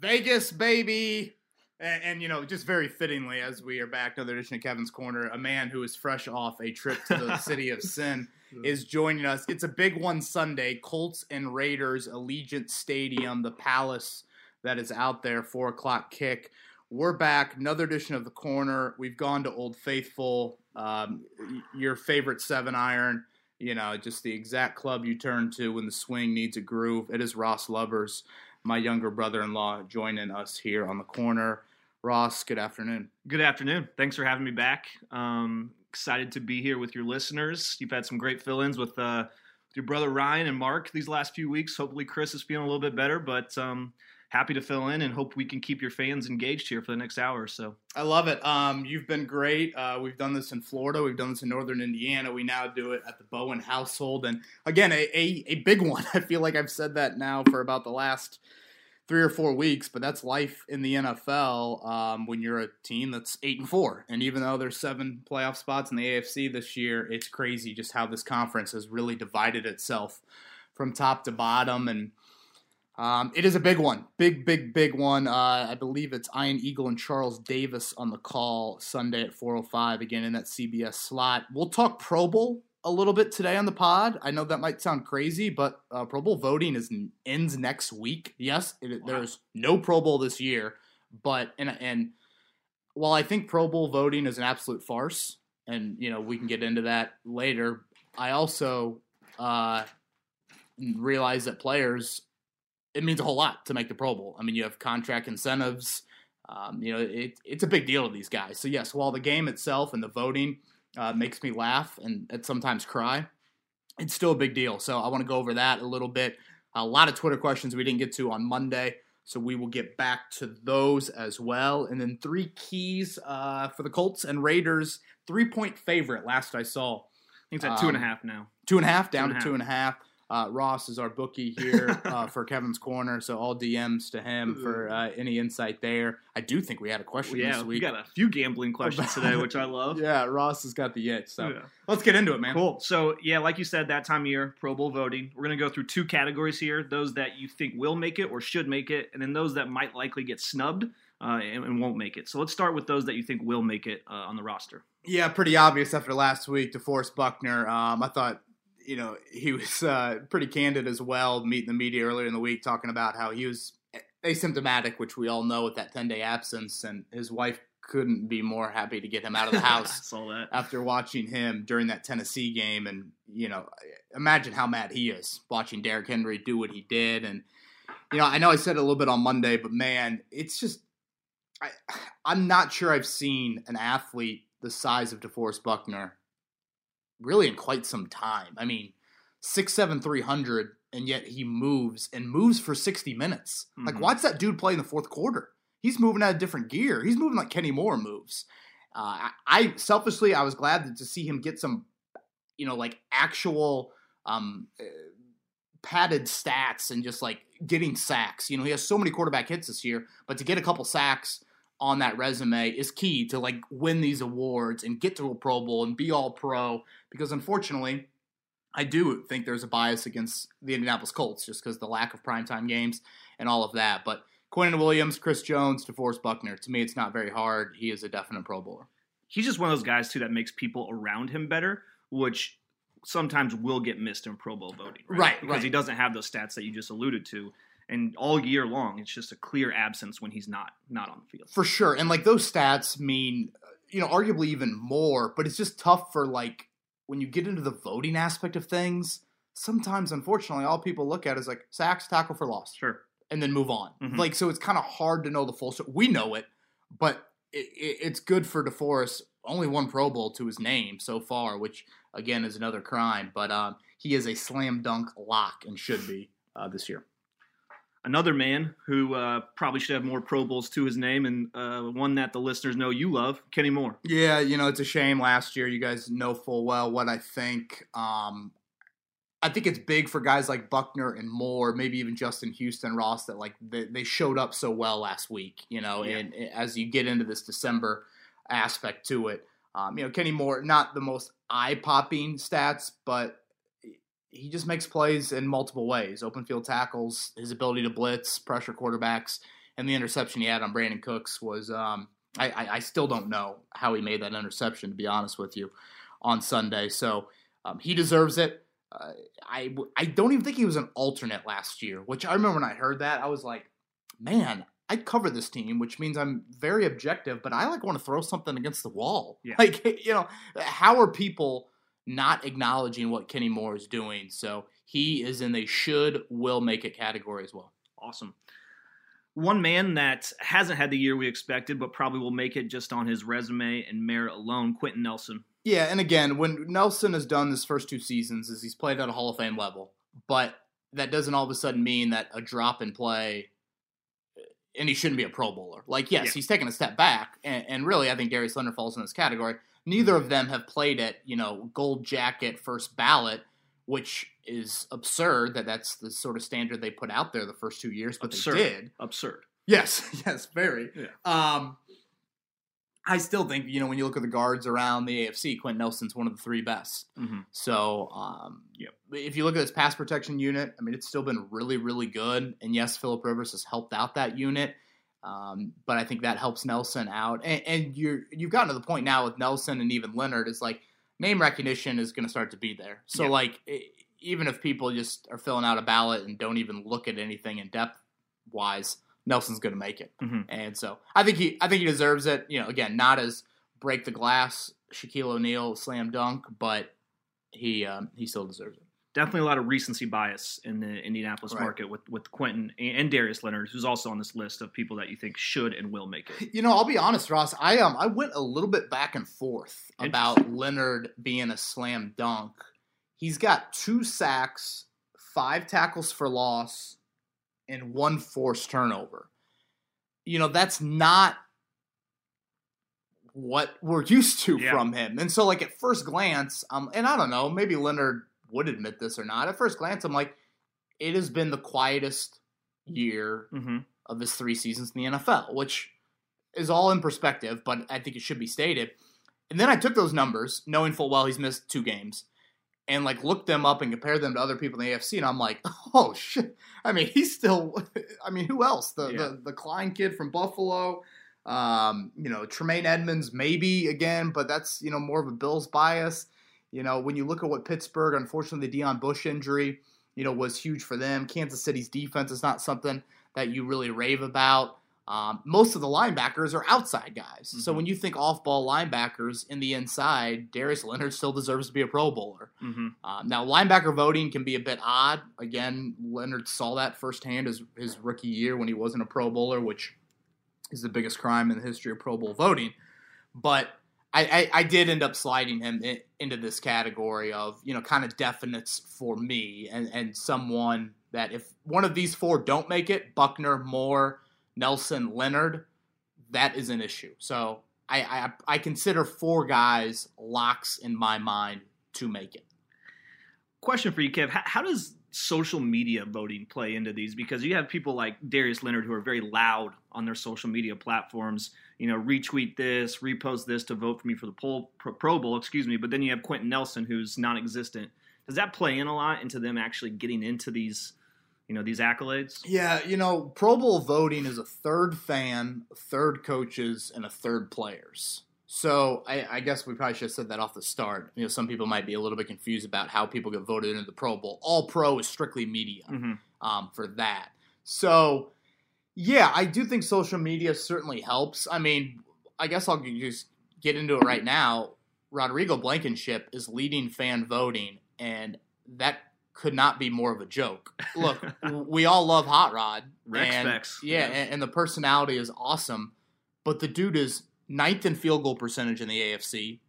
Vegas, baby. And, and, you know, just very fittingly, as we are back, another edition of Kevin's Corner, a man who is fresh off a trip to the city of sin is joining us. It's a big one Sunday. Colts and Raiders, Allegiant Stadium, the palace that is out there, four o'clock kick. We're back, another edition of the Corner. We've gone to Old Faithful, um, your favorite seven iron. You know, just the exact club you turn to when the swing needs a groove. It is Ross Lubbers, my younger brother-in-law, joining us here on the corner. Ross, good afternoon. Good afternoon. Thanks for having me back. Um, excited to be here with your listeners. You've had some great fill-ins with, uh, with your brother Ryan and Mark these last few weeks. Hopefully, Chris is feeling a little bit better, but um, happy to fill in and hope we can keep your fans engaged here for the next hour or so. I love it. Um, you've been great. Uh, we've done this in Florida. We've done this in Northern Indiana. We now do it at the Bowen household, and again, a, a, a big one. I feel like I've said that now for about the last three or four weeks, but that's life in the NFL um, when you're a team that's eight and four. And even though there's seven playoff spots in the AFC this year, it's crazy just how this conference has really divided itself from top to bottom. And um, it is a big one, big, big, big one. Uh, I believe it's Ian Eagle and Charles Davis on the call Sunday at 4:05 again in that CBS slot. We'll talk Pro Bowl a little bit today on the pod. I know that might sound crazy, but uh, Pro Bowl voting is ends next week. Yes, it, wow. there's no Pro Bowl this year, but and and while I think Pro Bowl voting is an absolute farce, and you know we can get into that later, I also uh, realize that players it means a whole lot to make the Pro Bowl. I mean, you have contract incentives. Um, you know, it, it's a big deal to these guys. So yes, while the game itself and the voting uh, makes me laugh and, and sometimes cry, it's still a big deal. So I want to go over that a little bit. A lot of Twitter questions we didn't get to on Monday. So we will get back to those as well. And then three keys uh, for the Colts and Raiders. Three point favorite last I saw. I think it's at um, two and a um, half now. Two and a half, down two to two and a half. Uh, Ross is our bookie here uh, for Kevin's Corner, so all DMs to him for uh, any insight there. I do think we had a question yeah, this week. we got a few gambling questions today, which I love. yeah, Ross has got the itch, so yeah. let's get into it, man. Cool. So yeah, like you said, that time of year, Pro Bowl voting. We're gonna go through two categories here: those that you think will make it or should make it, and then those that might likely get snubbed. Uh, and, and, won't make it. So let's start with those that you think will make it uh, on the roster. Yeah, pretty obvious after last week. DeForest Buckner. Um, I thought you know, he was uh, pretty candid as well, meeting the media earlier in the week, talking about how he was asymptomatic, which we all know with that 10 day absence, and his wife couldn't be more happy to get him out of the house after watching him during that Tennessee game. And, you know, imagine how mad he is watching Derrick Henry do what he did. And, you know, I know I said it a little bit on Monday, but man, it's just, I, I'm not sure I've seen an athlete the size of DeForest Buckner really in quite some time. I mean, six seven three hundred, and yet he moves and moves for sixty minutes. Mm-hmm. Like, watch that dude play in the fourth quarter. He's moving at a different gear. He's moving like Kenny Moore moves. Uh, I, I, selfishly, I was glad to see him get some, you know, like actual um, uh, padded stats and just like getting sacks. You know, he has so many quarterback hits this year, but to get a couple sacks on that resume is key to like win these awards and get to a Pro Bowl and be all pro. Because unfortunately, I do think there's a bias against the Indianapolis Colts just because the lack of primetime games and all of that. But Quinnen Williams, Chris Jones, DeForest Buckner, to me, it's not very hard. He is a definite Pro Bowler. He's just one of those guys too that makes people around him better, which sometimes will get missed in Pro Bowl voting, right? right because right. he doesn't have those stats that you just alluded to and all year long it's just a clear absence when he's not not on the field. For sure. And like those stats mean you know arguably even more but it's just tough for like when you get into the voting aspect of things sometimes unfortunately all people look at is like sacks tackle for loss. Sure. And then move on. Mm-hmm. like so it's kind of hard to know the full story we know it but it, it, it's good for DeForest only one Pro Bowl to his name so far, which again is another crime. But um, he is a slam dunk lock and should be uh, this year another man who uh, probably should have more Pro Bowls to his name, and uh, one that the listeners know you love, Kenny Moore. Yeah, you know it's a shame. Last year, you guys know full well what I think. Um, I think it's big for guys like Buckner and Moore, maybe even Justin Houston, Ross, that like they, they showed up so well last week. You know, yeah. and, and as you get into this December aspect to it, um, you know, Kenny Moore, not the most eye popping stats, but he just makes plays in multiple ways open field tackles, his ability to blitz, pressure quarterbacks, and the interception he had on Brandin Cooks was um, I, I, I still don't know how he made that interception to be honest with you on Sunday. So um, he deserves it. Uh, I I don't even think he was an alternate last year, which I remember when I heard that I was like, man, I cover this team, which means I'm very objective, but I like want to throw something against the wall. Yeah. Like you know, how are people not acknowledging what Kenny Moore is doing? So he is in the should will make it category as well. Awesome. One man that hasn't had the year we expected, but probably will make it just on his resume and merit alone, Quenton Nelson. Yeah, and again, when Nelson has done this first two seasons, is he's played at a Hall of Fame level, but that doesn't all of a sudden mean that a drop in play, and he shouldn't be a Pro Bowler. Like, yes, Yeah. he's taken a step back, and, and really, I think Darius Leonard falls in this category. Neither Mm-hmm. of them have played at you know gold jacket first ballot, which is absurd that that's the sort of standard they put out there the first two years, but Absurd. they did. Absurd. Yes, yes, very. Yeah. Um, I still think you know when you look at the guards around the AFC, Quenton Nelson's one of the three best. hmm So, um, Yep. if you look at this pass protection unit, I mean, it's still been really, really good. And yes, Philip Rivers has helped out that unit, um, but I think that helps Nelson out. And, and you're you've gotten to the point now with Nelson and even Leonard is like name recognition is going to start to be there. So, Yeah. like, even if people just are filling out a ballot and don't even look at anything in depth wise, Nelson's going to make it. Mhm. And so, I think he I think he deserves it. You know, again, not as break the glass Shaquille O'Neal slam dunk, but he um, he still deserves it. Definitely a lot of recency bias in the Indianapolis Right. market with, with Quenton and, Darius Leonard, who's also on this list of people that you think should and will make it. You know, I'll be honest, Ross. I um I went a little bit back and forth about Leonard being a slam dunk. He's got two sacks, five tackles for loss, and one forced turnover. You know, that's not what we're used to Yeah. from him. And so, like at first glance, um, and I don't know, maybe Leonard would admit this or not. At first glance, I'm like, it has been the quietest year hmm of his three seasons in the NFL, which is all in perspective, but I think it should be stated. And then I took those numbers, knowing full well he's missed two games, and like looked them up and compared them to other people in the AFC, and I'm like, oh shit. I mean, he's still. I mean, who else? The Yeah. the, the Klein kid from Buffalo. Um, you know, Tremaine Edmunds maybe again, but that's you know more of a Bills bias. You know, when you look at what Pittsburgh, unfortunately, the Devin Bush injury, you know, was huge for them. Kansas City's defense is not something that you really rave about. Um, most of the linebackers are outside guys. So Mhm. when you think off ball linebackers in the inside, Darius Leonard still deserves to be a Pro Bowler. hmm Um, now, linebacker voting can be a bit odd. Again, Leonard saw that firsthand his, his rookie year when he wasn't a Pro Bowler, which is the biggest crime in the history of Pro Bowl voting. But I, I, I did end up sliding him in, into this category of, you know, kind of definites for me and, and someone that if one of these four don't make it, Buckner, Moore, Nelson, Leonard, that is an issue. So I, I, I consider four guys locks in my mind to make it. Question for you, Kev. How, how does social media voting play into these? Because you have people like Darius Leonard who are very loud on their social media platforms. You know, retweet this, repost this to vote for me for the Pro, Pro, Pro Bowl. Excuse me. But then you have Quenton Nelson who's non-existent. Does that play in a lot into them actually getting into these, you know, these accolades? Yeah, you know, Pro Bowl voting is a third fan, a third coaches, and a third players. So I, I guess we probably should have said that off the start. You know, some people might be a little bit confused about how people get voted into the Pro Bowl. All Pro is strictly media hmm um, for that. So, yeah, I do think social media certainly helps. I mean, I guess I'll just get into it right now. Rodrigo Blankenship is leading fan voting, and that could not be more of a joke. Look, we all love Hot Rod. Rex and. Yeah, Yeah. And, and the personality is awesome, but the dude is ninth in field goal percentage in the AFC,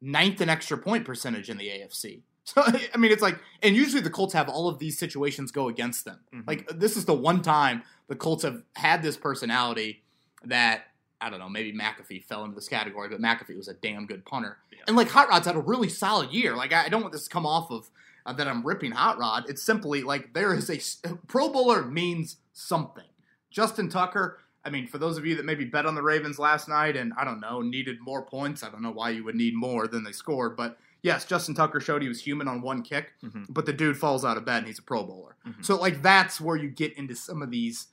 ninth in extra point percentage in the AFC. So I mean, it's like, and usually the Colts have all of these situations go against them. Mhm. Like this is the one time the Colts have had this personality that I don't know, maybe McAfee fell into this category, but McAfee was a damn good punter. Yeah. And like Hot Rod's had a really solid year. Like I don't want this to come off of uh, that I'm ripping Hot Rod. It's simply like there is a Pro Bowler means something. Justin Tucker. I mean, for those of you that maybe bet on the Ravens last night and I don't know needed more points, I don't know why you would need more than they scored, but yes, Justin Tucker showed he was human on one kick, Mhm. but the dude falls out of bed and he's a Pro Bowler. Mhm. So like that's where you get into some of these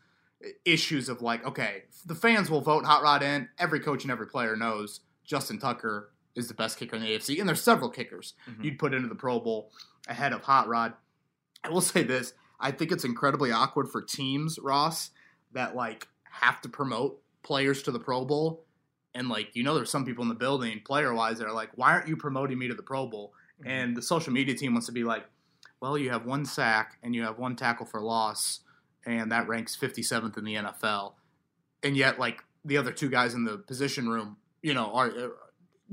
issues of like, okay, the fans will vote Hot Rod in. Every coach and every player knows Justin Tucker is the best kicker in the AFC, and there's several kickers Mhm. you'd put into the Pro Bowl ahead of Hot Rod. I will say this: I think it's incredibly awkward for teams, Ross, that like have to promote players to the Pro Bowl, and like you know, there's some people in the building, player wise, that are like, "Why aren't you promoting me to the Pro Bowl?" Mm-hmm. And the social media team wants to be like, "Well, you have one sack and you have one tackle for loss, and that ranks 57th in the NFL, and yet like the other two guys in the position room, you know, are." are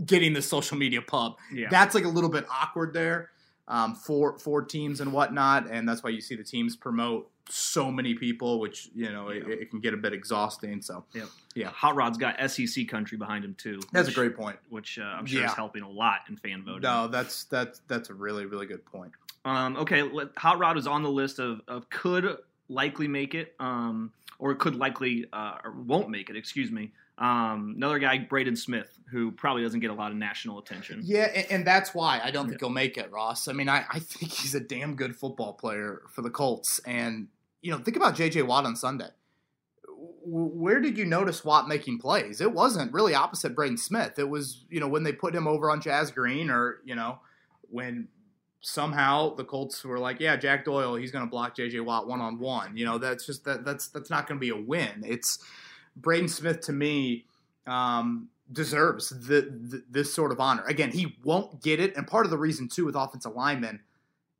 getting the social media pub yeah. that's like a little bit awkward there um, for for teams and whatnot, and that's why you see the teams promote so many people, which you know it, Yeah. it can get a bit exhausting. So yeah. Hot Rod's got SEC country behind him too. that's a great point. which uh, I'm sure is helping a lot in fan voting. No, that's that's that's a really really good point. Um, okay, let, Hot Rod is on the list of, of could likely make it, um, or could likely uh, or won't make it. Excuse me. Um, another guy, Braden Smith, who probably doesn't get a lot of national attention. Yeah, and, and that's why I don't think Yeah. he'll make it, Ross. I mean, I, I think he's a damn good football player for the Colts, and you know, think about J.J. Watt on Sunday. W- Where did you notice Watt making plays? It wasn't really opposite Braden Smith. It was, you know, when they put him over on Chaz Green, or you know, when somehow the Colts were like, "Yeah, Jack Doyle, he's going to block J.J. Watt one on one." You know, that's just that that's that's not going to be a win. It's Braden Smith to me um, deserves the, the, this sort of honor. Again, he won't get it, and part of the reason too with offensive linemen,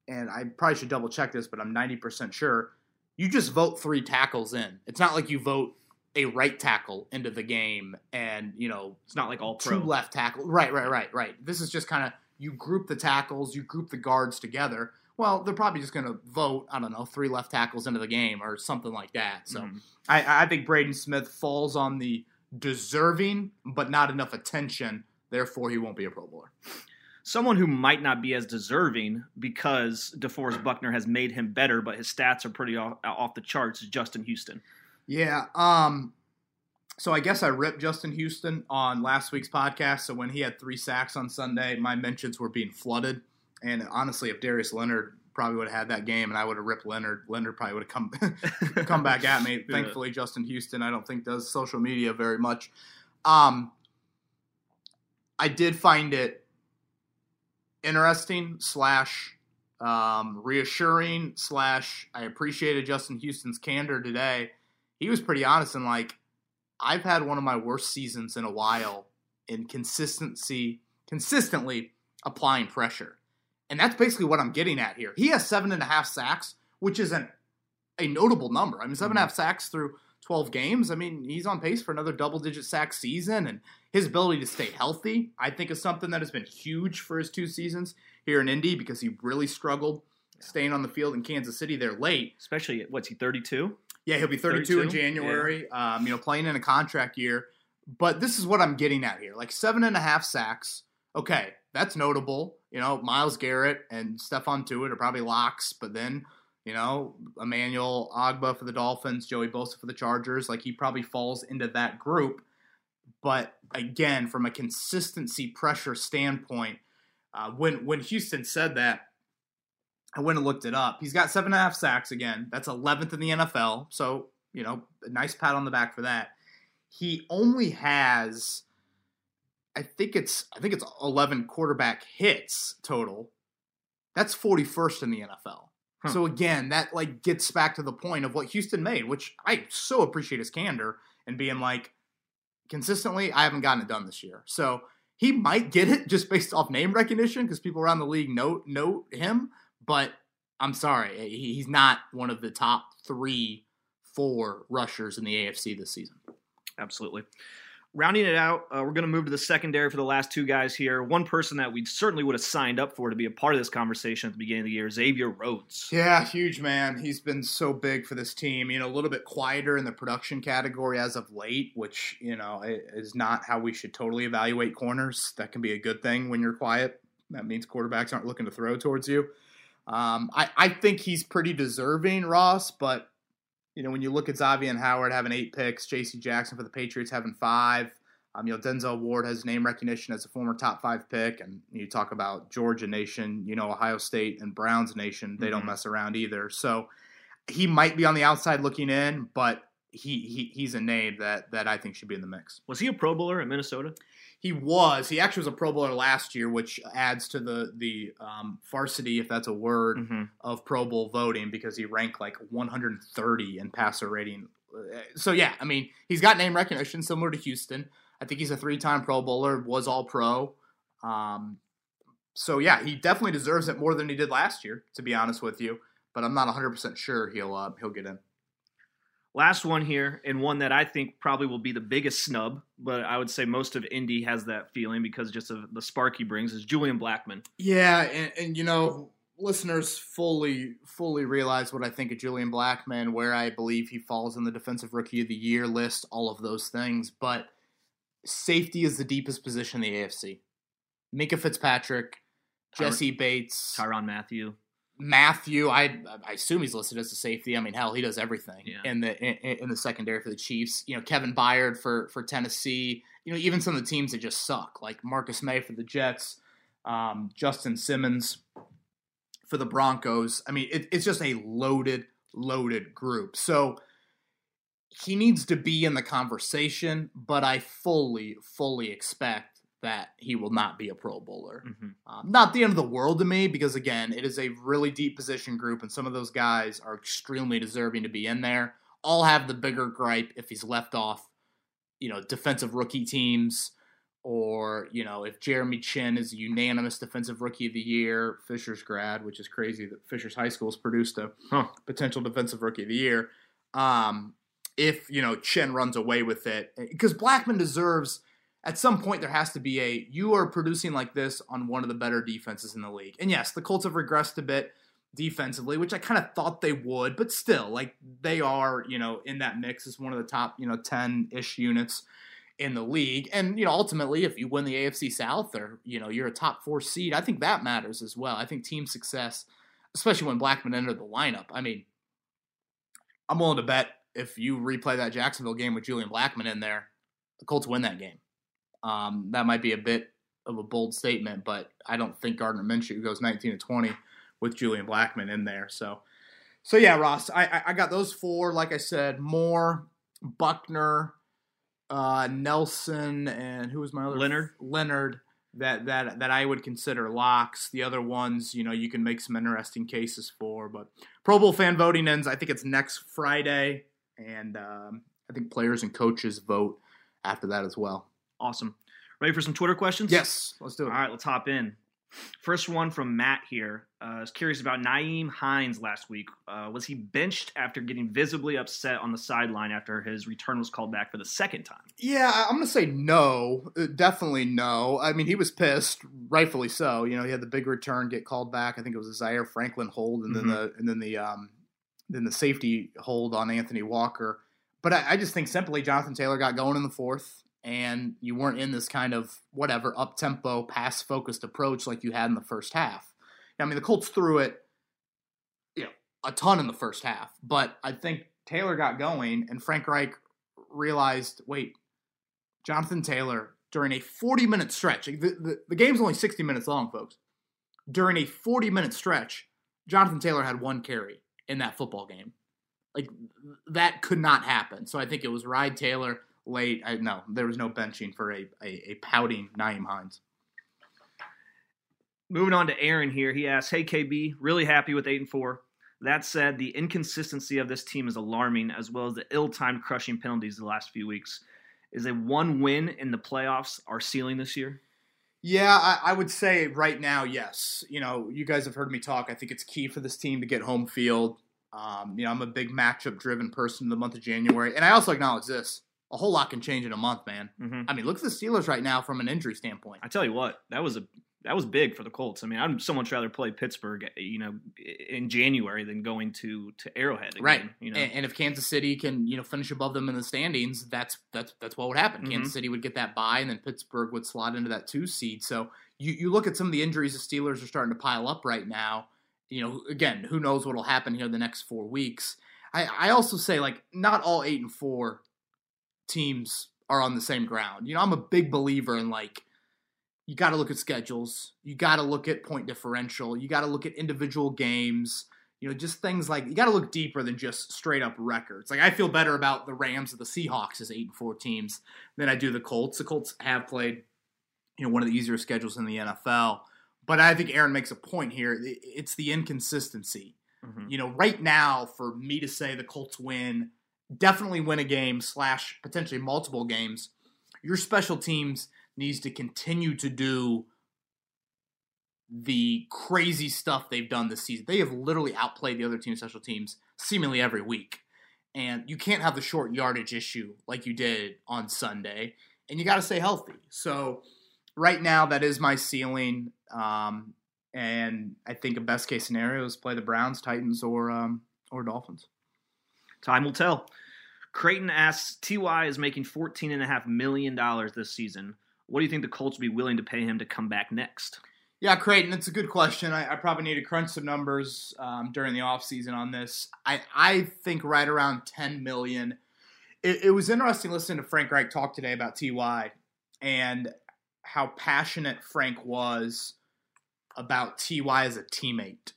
and I probably should double check this, but I'm 90% sure. You just vote three tackles in. It's not like you vote a right tackle into the game and you know It's not like all two pro. left tackle. Right, right, right, right. This is just kind of you group the tackles, you group the guards together. Well, they're probably just going to vote. I don't know, three left tackles into the game or something like that. So. Mhm. I, I think Braden Smith falls on the deserving, but not enough attention. Therefore, he won't be a Pro Bowler. Someone who might not be as deserving because DeForest Buckner has made him better, but his stats are pretty off, off the charts. Is Justin Houston? Yeah. Um. So I guess I ripped Justin Houston on last week's podcast. So when he had three sacks on Sunday, my mentions were being flooded. And honestly, if Darius Leonard probably would have had that game, and I would have ripped Leonard, Leonard probably would have come come back at me. Yeah. Thankfully, Justin Houston, I don't think does social media very much. Um, I did find it interesting slash um, reassuring slash I appreciated Justin Houston's candor today. He was pretty honest and like, I've had one of my worst seasons in a while in consistency, consistently applying pressure. And that's basically what I'm getting at here. He has seven and a half sacks, which is an, a notable number. I mean, seven and a mm-hmm. half sacks through 12 games. I mean, he's on pace for another double digit sack season. And his ability to stay healthy, I think, is something that has been huge for his two seasons here in Indy because he really struggled staying on the field in Kansas City there late. Especially what's he 32? Yeah, he'll be 32, in 32? January. Um, you know, playing in a contract year. But this is what I'm getting at here: like seven and a half sacks. Okay, that's notable. You know, Myles Garrett and Stephon Tuitt are probably locks, but then you know, Emmanuel Ogbah for the Dolphins, Joey Bosa for the Chargers. Like he probably falls into that group. But again, from a consistency pressure standpoint, uh, when when Houston said that, I went and looked it up. He's got seven and a half sacks again. That's 11th in the NFL. So, you know, a nice pat on the back for that. He only has, I think it's, I think it's 11 quarterback hits total. That's 41st in the NFL. Huh. So again, that like gets back to the point of what Houston made, which I so appreciate his candor and being like, consistently, I haven't gotten it done this year. So he might get it just based off name recognition because people around the league know know him. But I'm sorry, he's not one of the top three, four rushers in the AFC this season. Absolutely. Rounding it out, uh, we're going to move to the secondary for the last two guys here. One person that we certainly would have signed up for to be a part of this conversation at the beginning of the year, Xavier Rhodes. Yeah, huge man. He's been so big for this team. You know, a little bit quieter in the production category as of late, which you know is not how we should totally evaluate corners. That can be a good thing when you're quiet. That means quarterbacks aren't looking to throw towards you. Um, I, I think he's pretty deserving, Ross. But you know, when you look at Xavien Howard having eight picks, J.C. Jackson for the Patriots having five. Um, you know, Denzel Ward has name recognition as a former top five pick, and you talk about Georgia Nation. You know, Ohio State and Browns Nation. They don't Mhm. mess around either. So he might be on the outside looking in, but he, he he's a name that that I think should be in the mix. Was he a Pro Bowler at Minnesota? He was. He actually was a Pro Bowler last year, which adds to the the um, varsity, if that's a word, Mm-hmm. of Pro Bowl voting because he ranked like 130 in passer rating. So yeah, I mean he's got name recognition similar to Houston. I think he's a three-time Pro Bowler, was All Pro. Um, so yeah, he definitely deserves it more than he did last year, to be honest with you. But I'm not 100 percent sure he'll uh, he'll get in. Last one here, and one that I think probably will be the biggest snub, but I would say most of Indy has that feeling because just of the spark he brings is Julian Blackmon. Yeah, and, and you know, listeners fully fully realize what I think of Julian Blackmon, where I believe he falls in the defensive rookie of the year list, all of those things. But safety is the deepest position in the AFC. Minkah Fitzpatrick, Jessie Bates, Tyrann Mathieu. Mathieu. I I assume he's listed as a safety. I mean, hell, he does everything Yeah. in the in, in the secondary for the Chiefs. You know, Kevin Byard for for Tennessee. You know, even some of the teams that just suck, like Marcus Maye for the Jets, um, Justin Simmons for the Broncos. I mean, it, it's just a loaded, loaded group. So he needs to be in the conversation, but I fully, fully expect that he will not be a Pro Bowler. Mhm. Um, not the end of the world to me because again, it is a really deep position group, and some of those guys are extremely deserving to be in there. I'll have the bigger gripe if he's left off, you know, defensive rookie teams, or you know, if Jeremy Chinn is a unanimous defensive rookie of the year, Fishers grad, which is crazy that Fishers High School has produced a Huh. potential defensive rookie of the year. Um, if you know Chinn runs away with it, because Blackmon deserves at some point there has to be a you are producing like this on one of the better defenses in the league. And yes, the Colts have regressed a bit defensively, which I kind of thought they would, but still, like they are, you know, in that mix as one of the top, you know, 10-ish units in the league. And, you know, ultimately if you win the AFC South or, you know, you're a top 4 seed, I think that matters as well. I think team success, especially when Blackmon entered the lineup. I mean, I'm willing to bet if you replay that Jacksonville game with Julian Blackmon in there, the Colts win that game. Um, that might be a bit of a bold statement, but I don't think Gardner Minshew goes 19 to 20 with Julian Blackmon in there. So, so yeah, Ross, I, I, got those four. Like I said, Moore, Buckner, uh, Nelson, and who was my other Leonard. Leonard. That, that that I would consider locks. The other ones, you know, you can make some interesting cases for. But Pro Bowl fan voting ends. I think it's next Friday, and um, I think players and coaches vote after that as well. Awesome. Ready for some Twitter questions? Yes, let's do it. All right, let's hop in. First one from Matt here. Uh, I was curious about Nyheim Hines last week. Uh, was he benched after getting visibly upset on the sideline after his return was called back for the second time? Yeah, I- I'm gonna say no. Uh, Definitely no. I mean, he was pissed, rightfully so. You know, he had the big return get called back. I think it was a Zaire Franklin hold, and then Mhm. the and then the um then the safety hold on Anthony Walker. But I, I just think simply Jonathan Taylor got going in the fourth, and you weren't in this kind of whatever up tempo, pass focused approach like you had in the first half. I mean, the Colts threw it, you know, a ton in the first half, but I think Taylor got going, and Frank Reich realized, wait, Jonathan Taylor during a 40 minute stretch. The, the, the game's only 60 minutes long, folks. During a 40 minute stretch, Jonathan Taylor had one carry in that football game. Like that could not happen. So I think it was Ride Taylor late. I, no, there was no benching for a, a, a pouting Nyheim Hines. Moving on to Aaron here. He asks, "Hey KB, really happy with eight and four. That said, the inconsistency of this team is alarming, as well as the ill-timed crushing penalties the last few weeks. Is a one win in the playoffs our ceiling this year? Yeah, I, I would say right now, yes. You know, you guys have heard me talk. I think it's key for this team to get home field. Um, you know, I'm a big matchup driven person in the month of January. And I also acknowledge this a whole lot can change in a month, man. Mm-hmm. I mean, look at the Steelers right now from an injury standpoint. I tell you what, that was a that was big for the Colts. I mean, I'd so much rather play Pittsburgh, you know, in January than going to to Arrowhead. Again, Right. You know. And, and if Kansas City can, you know, finish above them in the standings, that's that's that's what would happen. Mhm. Kansas City would get that bye, and then Pittsburgh would slot into that two seed. So you, you look at some of the injuries the Steelers are starting to pile up right now. You know, again, who knows what will happen here the next four weeks. I, I also say like not all eight and four teams are on the same ground. You know, I'm a big believer in like you got to look at schedules. You got to look at point differential. You got to look at individual games. you know, just things like you got to look deeper than just straight up records. Like I feel better about the Rams or the Seahawks as eight and four teams than I do the Colts. The Colts have played, you know, one of the easier schedules in the NFL. But I think Aaron makes a point here. It's the inconsistency. Mm-hmm. You know, right now, for me to say the Colts win, definitely win a game slash potentially multiple games, your special teams needs to continue to do the crazy stuff they've done this season. They have literally outplayed the other team special teams seemingly every week. And you can't have the short yardage issue like you did on Sunday. And you got to stay healthy. So, right now, that is my ceiling. Um, and I think a best case scenario is play the Browns, Titans, or um, or Dolphins. Time will tell. Creighton asks, Ty is making fourteen and a half million dollars this season. What do you think the Colts would be willing to pay him to come back next? Yeah, Creighton, it's a good question. I, I probably need to crunch some numbers um, during the offseason on this. I, I think right around 10 million. It, it was interesting listening to Frank Reich talk today about TY and how passionate Frank was about TY as a teammate.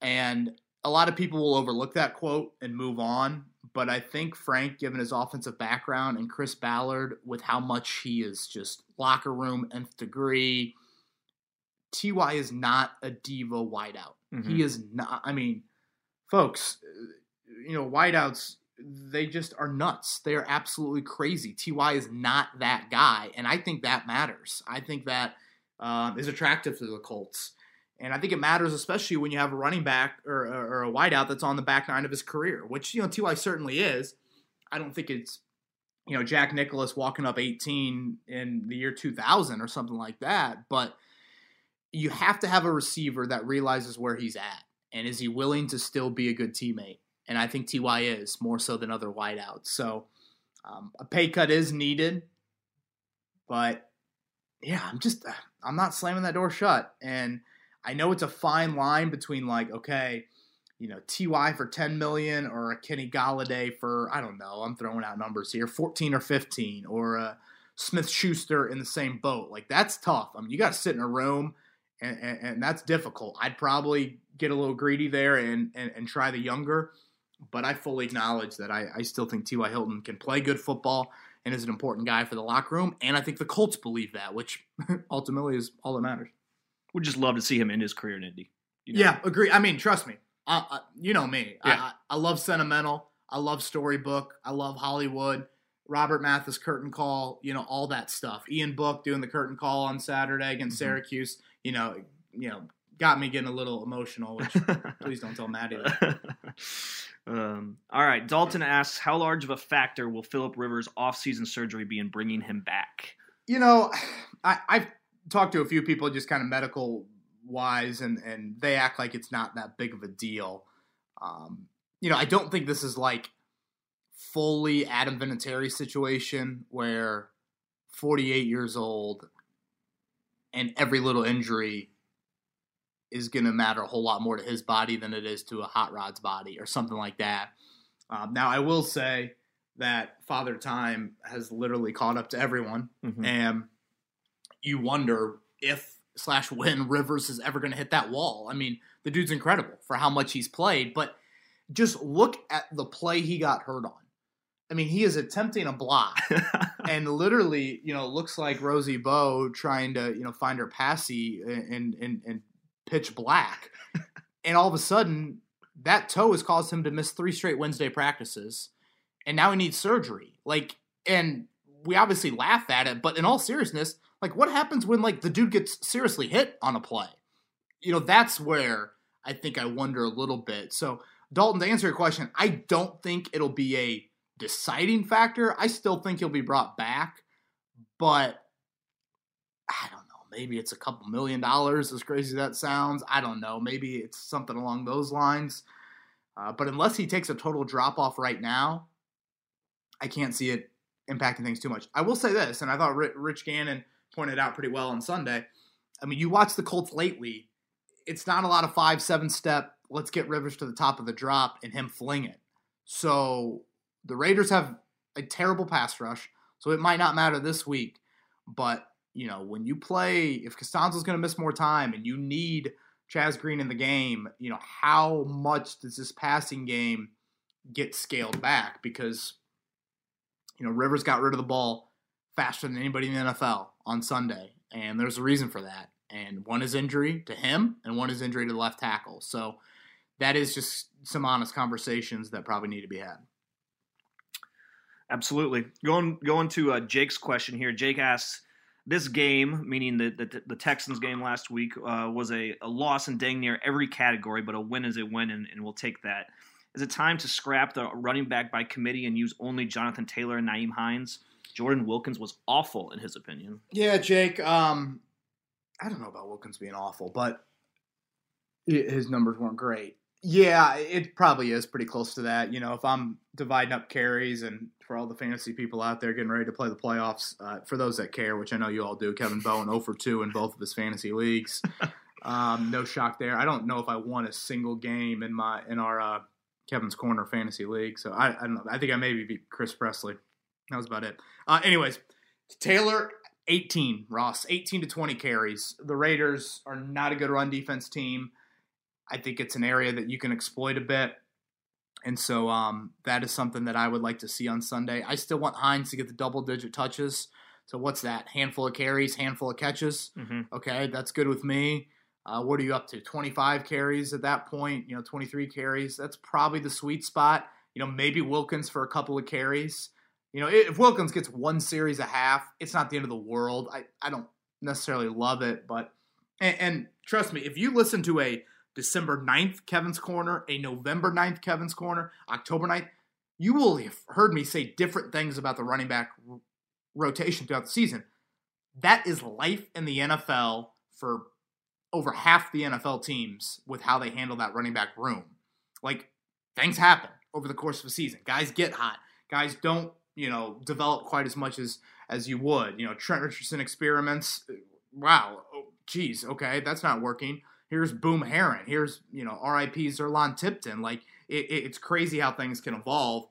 And a lot of people will overlook that quote and move on. But I think Frank, given his offensive background, and Chris Ballard, with how much he is just locker room, nth degree, Ty is not a diva wideout. Mm-hmm. He is not. I mean, folks, you know, wideouts they just are nuts. They are absolutely crazy. Ty is not that guy, and I think that matters. I think that uh, is attractive to the Colts, and I think it matters especially when you have a running back or, or, a wideout that's on the back nine of his career, which you know Ty certainly is. I don't think it's you know Jack Nicklaus walking up 18 in the year 2000 or something like that, but you have to have a receiver that realizes where he's at and is he willing to still be a good teammate? And I think Ty is more so than other wideouts. So um, a pay cut is needed, but yeah, I'm just I'm not slamming that door shut. And I know it's a fine line between like okay, you know Ty for 10 million or a Kenny Golladay for I don't know I'm throwing out numbers here 14 or 15 or a Smith Schuster in the same boat. Like that's tough. I mean you got to sit in a room and, and, and, that's difficult. I'd probably get a little greedy there and, and, and try the younger, but I fully acknowledge that I, I still think T.Y. Hilton can play good football and is an important guy for the locker room, and I think the Colts believe that, which ultimately is all that matters. Would just love to see him in his career in Indy. You know? Yeah, agree. I mean, trust me. Uh, uh, you know me. Yeah. I, I love sentimental. I love storybook. I love Hollywood. Robert Mathis curtain call, you know, all that stuff. Ian Book doing the curtain call on Saturday against mm-hmm. Syracuse you know, you know, got me getting a little emotional. Which please don't tell Maddie. um, all right, Dalton asks, how large of a factor will Philip Rivers' offseason surgery be in bringing him back? You know, I, I've talked to a few people, just kind of medical wise, and and they act like it's not that big of a deal. Um, you know, I don't think this is like fully Adam Vinatieri situation where 48 years old and every little injury is going to matter a whole lot more to his body than it is to a hot rod's body or something like that. Um, now, I will say that Father Time has literally caught up to everyone, mm-hmm. and you wonder if slash when Rivers is ever going to hit that wall. I mean, the dude's incredible for how much he's played, but just look at the play he got hurt on. I mean, he is attempting a block and literally, you know, looks like Rosie Bowe trying to, you know, find her passy in, in, in pitch black. and all of a sudden, that toe has caused him to miss three straight Wednesday practices. And now he needs surgery. Like, and we obviously laugh at it, but in all seriousness, like, what happens when, like, the dude gets seriously hit on a play? You know, that's where I think I wonder a little bit. So, Dalton, to answer your question, I don't think it'll be a deciding factor. I still think he'll be brought back, but I don't know. Maybe it's a couple million dollars, as crazy as that sounds. I don't know. Maybe it's something along those lines. Uh, but unless he takes a total drop off right now, I can't see it impacting things too much. I will say this, and I thought Rich Gannon pointed out pretty well on Sunday. I mean, you watch the Colts lately, it's not a lot of five, seven step, let's get Rivers to the top of the drop and him fling it. So the Raiders have a terrible pass rush, so it might not matter this week. But you know, when you play, if Castonzo's going to miss more time and you need Chaz Green in the game, you know, how much does this passing game get scaled back? Because, you know, Rivers got rid of the ball faster than anybody in the NFL on Sunday. And there's a reason for that. And one is injury to him, and one is injury to the left tackle. So that is just some honest conversations that probably need to be had. Absolutely. Going going to uh, Jake's question here. Jake asks, "This game, meaning the the, the Texans game last week, uh, was a, a, loss in dang near every category, but a win is a win, and, and we'll take that. Is it time to scrap the running back by committee and use only Jonathan Taylor and Nyheim Hines? Jordan Wilkins was awful in his opinion. Yeah, Jake. Um, I don't know about Wilkins being awful, but his numbers weren't great. Yeah, it probably is pretty close to that. You know, if I'm dividing up carries and for all the fantasy people out there getting ready to play the playoffs, uh, for those that care, which I know you all do, Kevin Bowen 0 for 2 in both of his fantasy leagues. Um, no shock there. I don't know if I won a single game in my in our uh, Kevin's Corner fantasy league, so I, I don't know. I think I maybe beat Chris Presley. That was about it. Uh, anyways, Taylor 18, Ross 18 to 20 carries. The Raiders are not a good run defense team. I think it's an area that you can exploit a bit. And so um, that is something that I would like to see on Sunday. I still want Hines to get the double digit touches. So what's that? Handful of carries, handful of catches. Mm-hmm. Okay, that's good with me. Uh, what are you up to? 25 carries at that point, you know, 23 carries. That's probably the sweet spot. You know, maybe Wilkins for a couple of carries. You know, if Wilkins gets one series a half, it's not the end of the world. I, I don't necessarily love it, but, and, and trust me, if you listen to a December 9th, Kevin's Corner, a November 9th, Kevin's Corner, October 9th, you will have heard me say different things about the running back rotation throughout the season. That is life in the NFL for over half the NFL teams with how they handle that running back room. Like, things happen over the course of a season. Guys get hot. Guys don't, you know, develop quite as much as as you would. You know, Trent Richardson experiments. Uh, wow, oh, geez, okay, that's not working here's Boom Herron, here's you know R.I.P. Zurlon Tipton. Like it, it's crazy how things can evolve.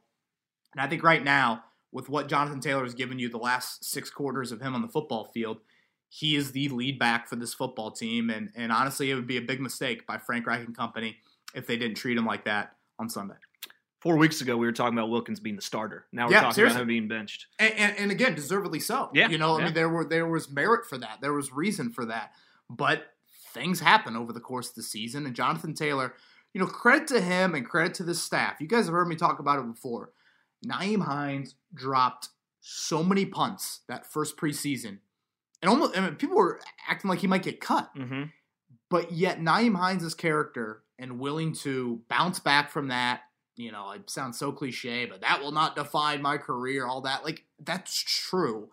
And I think right now, with what Jonathan Taylor has given you the last six quarters of him on the football field, he is the lead back for this football team. And and honestly, it would be a big mistake by Frank Reich and company if they didn't treat him like that on Sunday. Four weeks ago, we were talking about Wilkins being the starter. Now we're yeah, talking seriously. about him being benched, and, and, and, again, deservedly so. Yeah, you know, yeah. I mean, there were there was merit for that. There was reason for that. But things happen over the course of the season. And Jonathan Taylor, you know, credit to him and credit to the staff. You guys have heard me talk about it before. Nyheim Hines dropped so many punts that first preseason. And almost I mean, people were acting like he might get cut. Mm-hmm. But yet Nyheim Hines' character and willing to bounce back from that, you know, it sounds so cliche, but that will not define my career, all that. Like, that's true.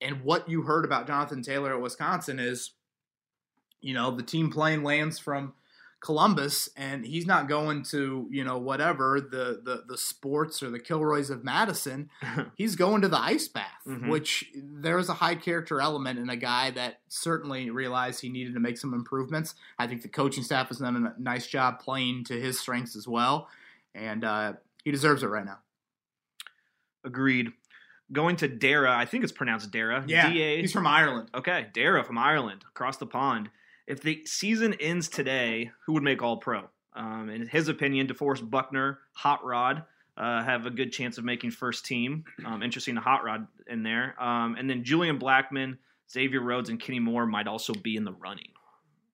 And what you heard about Jonathan Taylor at Wisconsin is you know, the team plane lands from Columbus and he's not going to, you know, whatever, the the, the sports or the Kilroys of Madison. he's going to the ice bath, mm-hmm. which there's a high character element in a guy that certainly realized he needed to make some improvements. I think the coaching staff has done a nice job playing to his strengths as well. And uh, he deserves it right now. Agreed. Going to Dara, I think it's pronounced Dara. Yeah, D-A. he's from Ireland. Okay, Dara from Ireland, across the pond if the season ends today, who would make All Pro? Um, in his opinion, DeForest Buckner, Hot Rod uh, have a good chance of making first team. Um, interesting, the Hot Rod in there, um, and then Julian Blackmon, Xavier Rhodes, and Kenny Moore might also be in the running.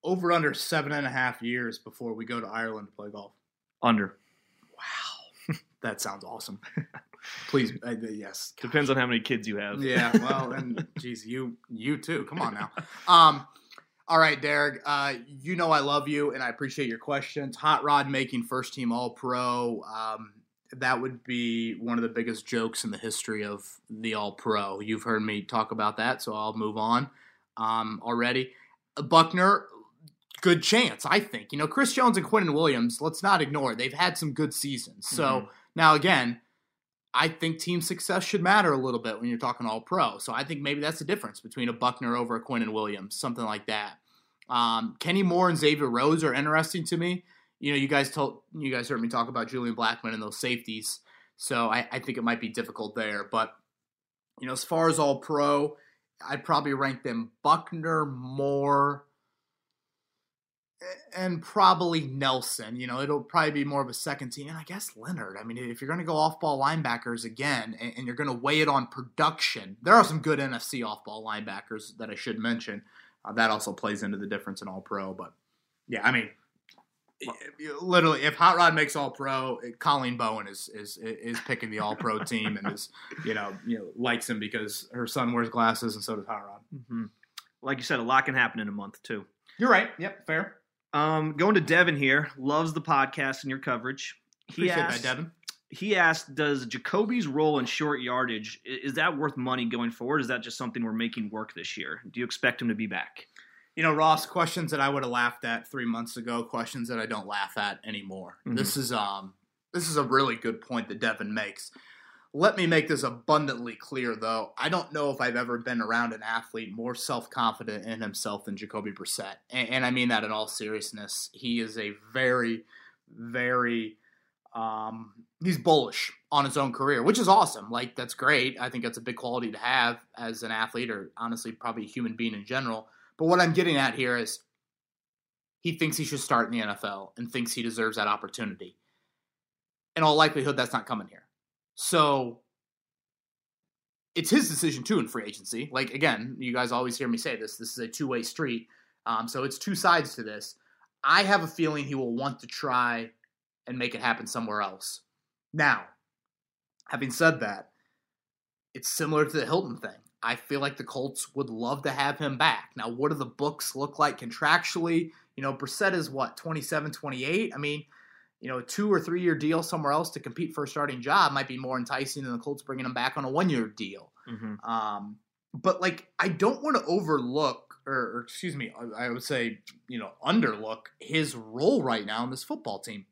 Over under seven and a half years before we go to Ireland to play golf. Under. That sounds awesome. Please, uh, yes. Gosh. Depends on how many kids you have. Yeah, well, and geez, you you too. Come on now. Um, all right, Derek. Uh, you know I love you and I appreciate your questions. Hot Rod making first team All Pro. Um, that would be one of the biggest jokes in the history of the All Pro. You've heard me talk about that, so I'll move on um, already. Buckner, good chance, I think. You know, Chris Jones and Quinnen Williams, let's not ignore, they've had some good seasons. So mm-hmm. Now, again, I think team success should matter a little bit when you're talking all pro. So I think maybe that's the difference between a Buckner over a Quinnen Williams, something like that. Um, Kenny Moore and Xavier Rhodes are interesting to me. You know, you guys told you guys heard me talk about Julian Blackmon and those safeties. So I, I think it might be difficult there. But you know, as far as all pro, I'd probably rank them Buckner, Moore, and probably Nelson. You know, it'll probably be more of a second team. And I guess Leonard. I mean, if you're going to go off ball linebackers again and, and you're going to weigh it on production, there are some good NFC off ball linebackers that I should mention. Uh, that also plays into the difference in all pro. But yeah, I mean, literally, if Hot Rod makes All Pro, Colleen Bowen is is is picking the All Pro team and is you know you know likes him because her son wears glasses and so does Hot Rod. Mm-hmm. Like you said, a lot can happen in a month too. You're right. Yep, fair. Um, going to Devin here, loves the podcast and your coverage. He Appreciate asked, that, Devin. He asked, "Does Jacoby's role in short yardage is that worth money going forward? Is that just something we're making work this year? Do you expect him to be back?" you know, Ross, questions that I would have laughed at three months ago, questions that I don't laugh at anymore. Mm-hmm. This is um this is a really good point that Devin makes. Let me make this abundantly clear, though. I don't know if I've ever been around an athlete more self confident in himself than Jacoby Brissett. And, and, I mean that in all seriousness. He is a very, very, um, he's bullish on his own career, which is awesome. Like, that's great. I think that's a big quality to have as an athlete, or honestly, probably a human being in general. But what I'm getting at here is he thinks he should start in the NFL and thinks he deserves that opportunity. In all likelihood, that's not coming here. So it's his decision too in free agency. Like again, you guys always hear me say this. This is a two way street. Um, so it's two sides to this. I have a feeling he will want to try and make it happen somewhere else. Now, having said that, it's similar to the Hilton thing. I feel like the Colts would love to have him back. Now, what do the books look like contractually? You know, Brissett is what, 27, 28? I mean, you know, a two or three year deal somewhere else to compete for a starting job might be more enticing than the Colts bringing him back on a one year deal. Mm-hmm. Um, but like, I don't want to overlook, or, or, excuse me, I would say, you know, underlook his role right now in this football team.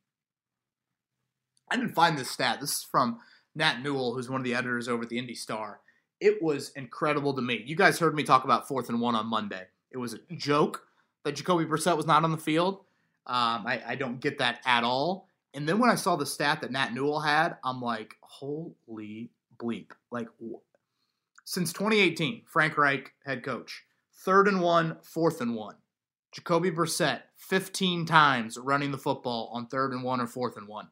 I didn't find this stat. This is from Nat Newell, who's one of the editors over at the Indy Star. It was incredible to me. You guys heard me talk about fourth and one on Monday. It was a joke that Jacoby Brissett was not on the field. Um, I, I don't get that at all. And then when I saw the stat that Nat Newell had, I'm like, holy bleep. Like, since 2018, Frank Reich, head coach, third and one, fourth and one. Jacoby Brissett, 15 times running the football on third and one or fourth and one.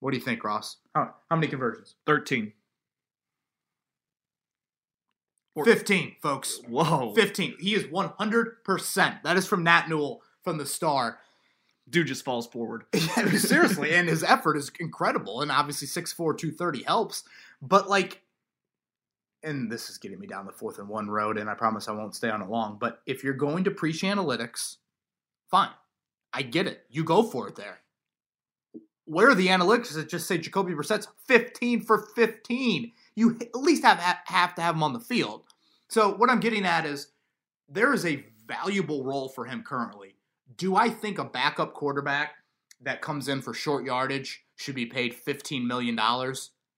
What do you think, Ross? How, how many conversions? 13. 15, folks. Whoa. 15. He is 100%. That is from Nat Newell from the Star. Dude just falls forward. yeah, seriously. and his effort is incredible. And obviously, 6'4, 230 helps. But, like, and this is getting me down the fourth and one road, and I promise I won't stay on it long. But if you're going to preach analytics, fine. I get it. You go for it there. Where are the analytics that just say Jacoby Brissett's 15 for 15? You at least have have to have him on the field. So what I'm getting at is there is a valuable role for him currently. Do I think a backup quarterback that comes in for short yardage should be paid $15 million?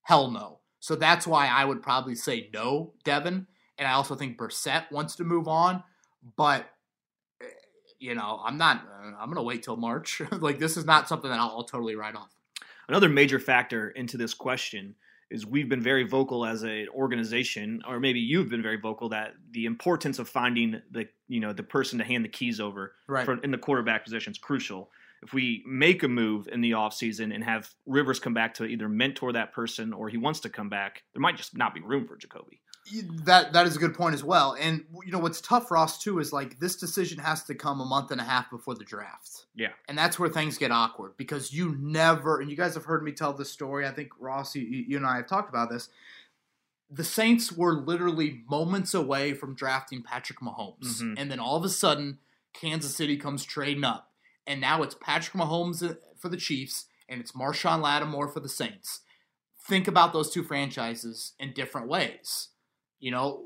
Hell no. So that's why I would probably say no, Devin. And I also think Brissett wants to move on, but eh, you know, I'm not. Uh, I'm gonna wait till March. like this is not something that I'll, I'll totally write off. Another major factor into this question is we've been very vocal as an organization, or maybe you've been very vocal that the importance of finding the you know the person to hand the keys over right. for, in the quarterback position is crucial. If we make a move in the offseason and have Rivers come back to either mentor that person or he wants to come back, there might just not be room for Jacoby. That that is a good point as well. And you know what's tough, Ross, too, is like this decision has to come a month and a half before the draft. Yeah, and that's where things get awkward because you never. And you guys have heard me tell this story. I think Ross, you, you and I have talked about this. The Saints were literally moments away from drafting Patrick Mahomes, mm-hmm. and then all of a sudden, Kansas City comes trading up, and now it's Patrick Mahomes uh, for the Chiefs, and it's Marshon Lattimore for the Saints. Think about those two franchises in different ways you know,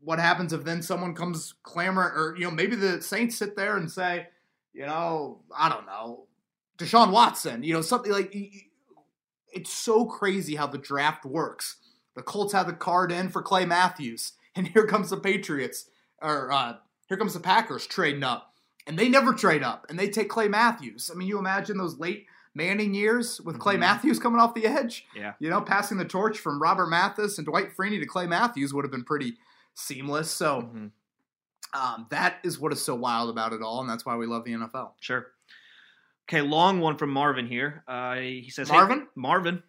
what happens if then someone comes clamoring, or, you know, maybe the Saints sit there and say, you know, I don't know, Deshaun Watson, you know, something like it's so crazy how the draft works. The Colts have the card in for Clay Matthews, and here comes the Patriots, or uh, here comes the Packers trading up, and they never trade up, and they take Clay Matthews. I mean, you imagine those late Manning years with Clay mm-hmm. Matthews coming off the edge. Yeah. You know, passing the torch from Robert Mathis and Dwight Freeney to Clay Matthews would have been pretty seamless. So mm-hmm. Um, that is what is so wild about it all, and that's why we love the NFL. Sure. Okay, long one from Marvin here. Uh, he says, Marvin? Hey, Marvin.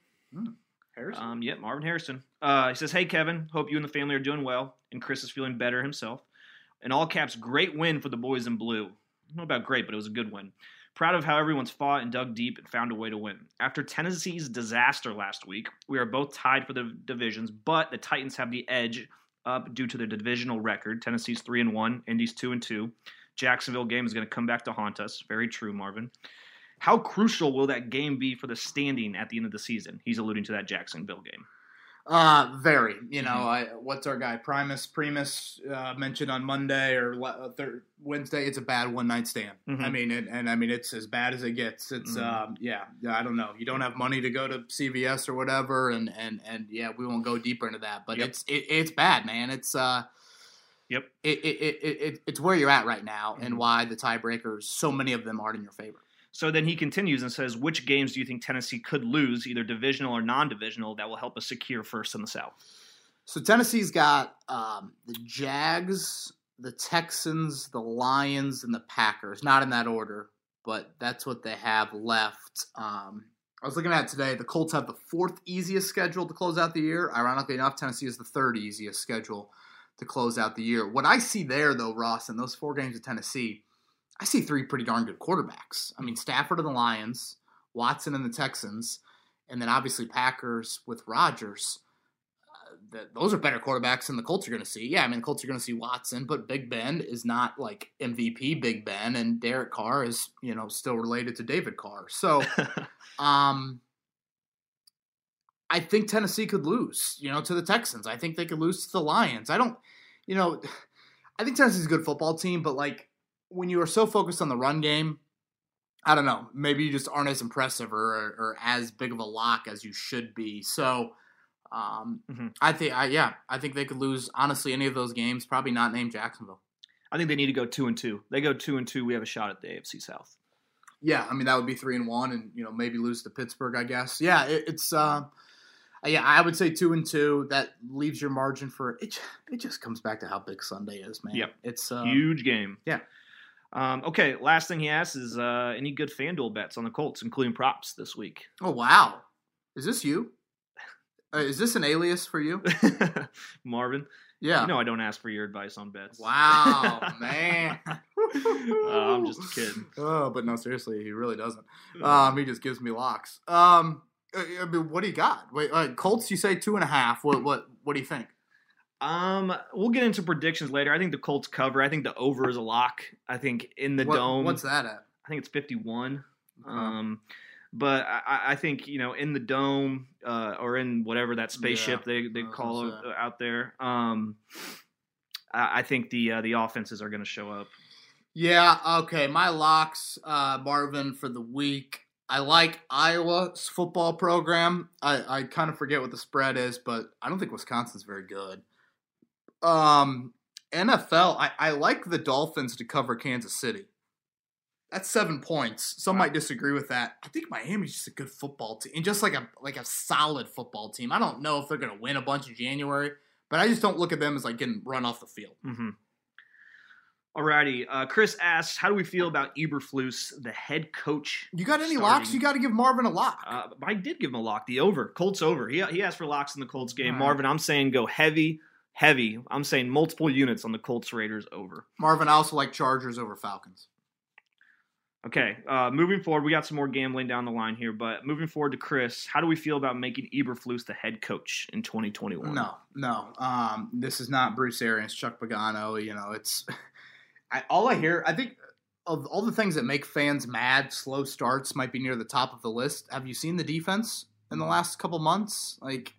Harrison. Um, yeah, Marvin Harrison. Uh, he says, "Hey Kevin, hope you and the family are doing well, and Chris is feeling better himself." In all caps, great win for the boys in blue. I don't know about great, but it was a good win. Proud of how everyone's fought and dug deep and found a way to win. After Tennessee's disaster last week, we are both tied for the divisions, but the Titans have the edge up due to their divisional record. Tennessee's three and one, Indy's two and two. Jacksonville game is going to come back to haunt us. Very true, Marvin. How crucial will that game be for the standing at the end of the season? He's alluding to that Jacksonville game. Uh, very. You know, Mhm. I, what's our guy Primus Primus uh, mentioned on Monday or le- uh, thir- Wednesday? It's a bad one night stand. Mhm. I mean, and, and I mean it's as bad as it gets. It's Mhm. um, yeah, yeah. I don't know. You don't have money to go to CVS or whatever, and and and yeah, we won't go deeper into that. But Yep. it's it, it's bad, man. It's uh. Yep. It, it, it, it, it, it's where you're at right now, and why the tiebreakers, so many of them aren't in your favor. So then he continues and says, Which games do you think Tennessee could lose, either divisional or non divisional, that will help us secure first in the South? So Tennessee's got um, the Jags, the Texans, the Lions, and the Packers. Not in that order, but that's what they have left. Um, I was looking at today. The Colts have the fourth easiest schedule to close out the year. Ironically enough, Tennessee is the third easiest schedule to close out the year. What I see there, though, Ross, in those four games of Tennessee, I see three pretty darn good quarterbacks. I mean, Stafford and the Lions, Watson and the Texans, and then obviously Packers with Rodgers that those are better quarterbacks than the Colts are going to see. Yeah, I mean, the Colts are going to see Watson, but Big Ben is not like MVP Big Ben, and Derek Carr is, you know, still related to David Carr. So, um, I think Tennessee could lose, you know, to the Texans. I think they could lose to the Lions. I don't, you know, I think Tennessee's a good football team, but like when you are so focused on the run game, I don't know, maybe you just aren't as impressive or, or as big of a lock as you should be. So, um, Mhm. I think, I yeah, I think they could lose honestly any of those games. Probably not named Jacksonville. I think they need to go two and two. They go two and two, we have a shot at the AFC South. Yeah, I mean that would be three and one, and you know maybe lose to Pittsburgh. I guess. Yeah, it, it's. Uh, yeah, I would say two and two. That leaves your margin for it. It just comes back to how big Sunday is, man. Yep. It's uh, Huge game. yeah. Um, okay, last thing he asks is uh, any good FanDuel bets on the Colts, including props this week? Oh wow, is this you? Uh, is this an alias for you? Marvin, Yeah. you know I don't ask for your advice on bets. Wow, man. Uh, I'm just kidding. Oh, but no, seriously, he really doesn't. Uh, Um, he just gives me locks. Um, uh, I mean, what do you got? Wait, uh, Colts, you say two and a half. What, what, what do you think? Um, we'll get into predictions later. I think the Colts cover. I think the over is a lock. I think in the What- dome. What's that at? I think it's 51. Okay. Um, but I- I, think you know in the dome uh, or in whatever that spaceship they, they call it out there. Um, I, I think the uh, the offenses are going to show up. Yeah, okay. My locks, uh, Marvin, for the week. I like Iowa's football program. I, I kind of forget what the spread is, but I don't think Wisconsin's very good. Um, NFL, I, I like the Dolphins to cover Kansas City. That's seven points. Some Wow. might disagree with that. I think Miami's just a good football team, and just like a like a solid football team. I don't know if they're gonna win a bunch in January, but I just don't look at them as like getting run off the field. Mm-hmm. Alrighty, uh, Chris asks, how do we feel about Eberflus, the head coach? You got any starting- locks? You got to give Marvin a lock. Uh, I did give him a lock. The over, Colts over. He he asked for locks in the Colts game. Right. Marvin, I'm saying go heavy, heavy. I'm saying multiple units on the Colts Raiders over. Marvin, I also like Chargers over Falcons. Okay, uh, moving forward, we got some more gambling down the line here, but moving forward to Chris, how do we feel about making Eberflus the head coach in 2021? No, no. Um, this is not Bruce Arians, Chuck Pagano. You know, it's I, all I hear. I think of all the things that make fans mad, slow starts might be near the top of the list. Have you seen the defense in the last couple months? Like,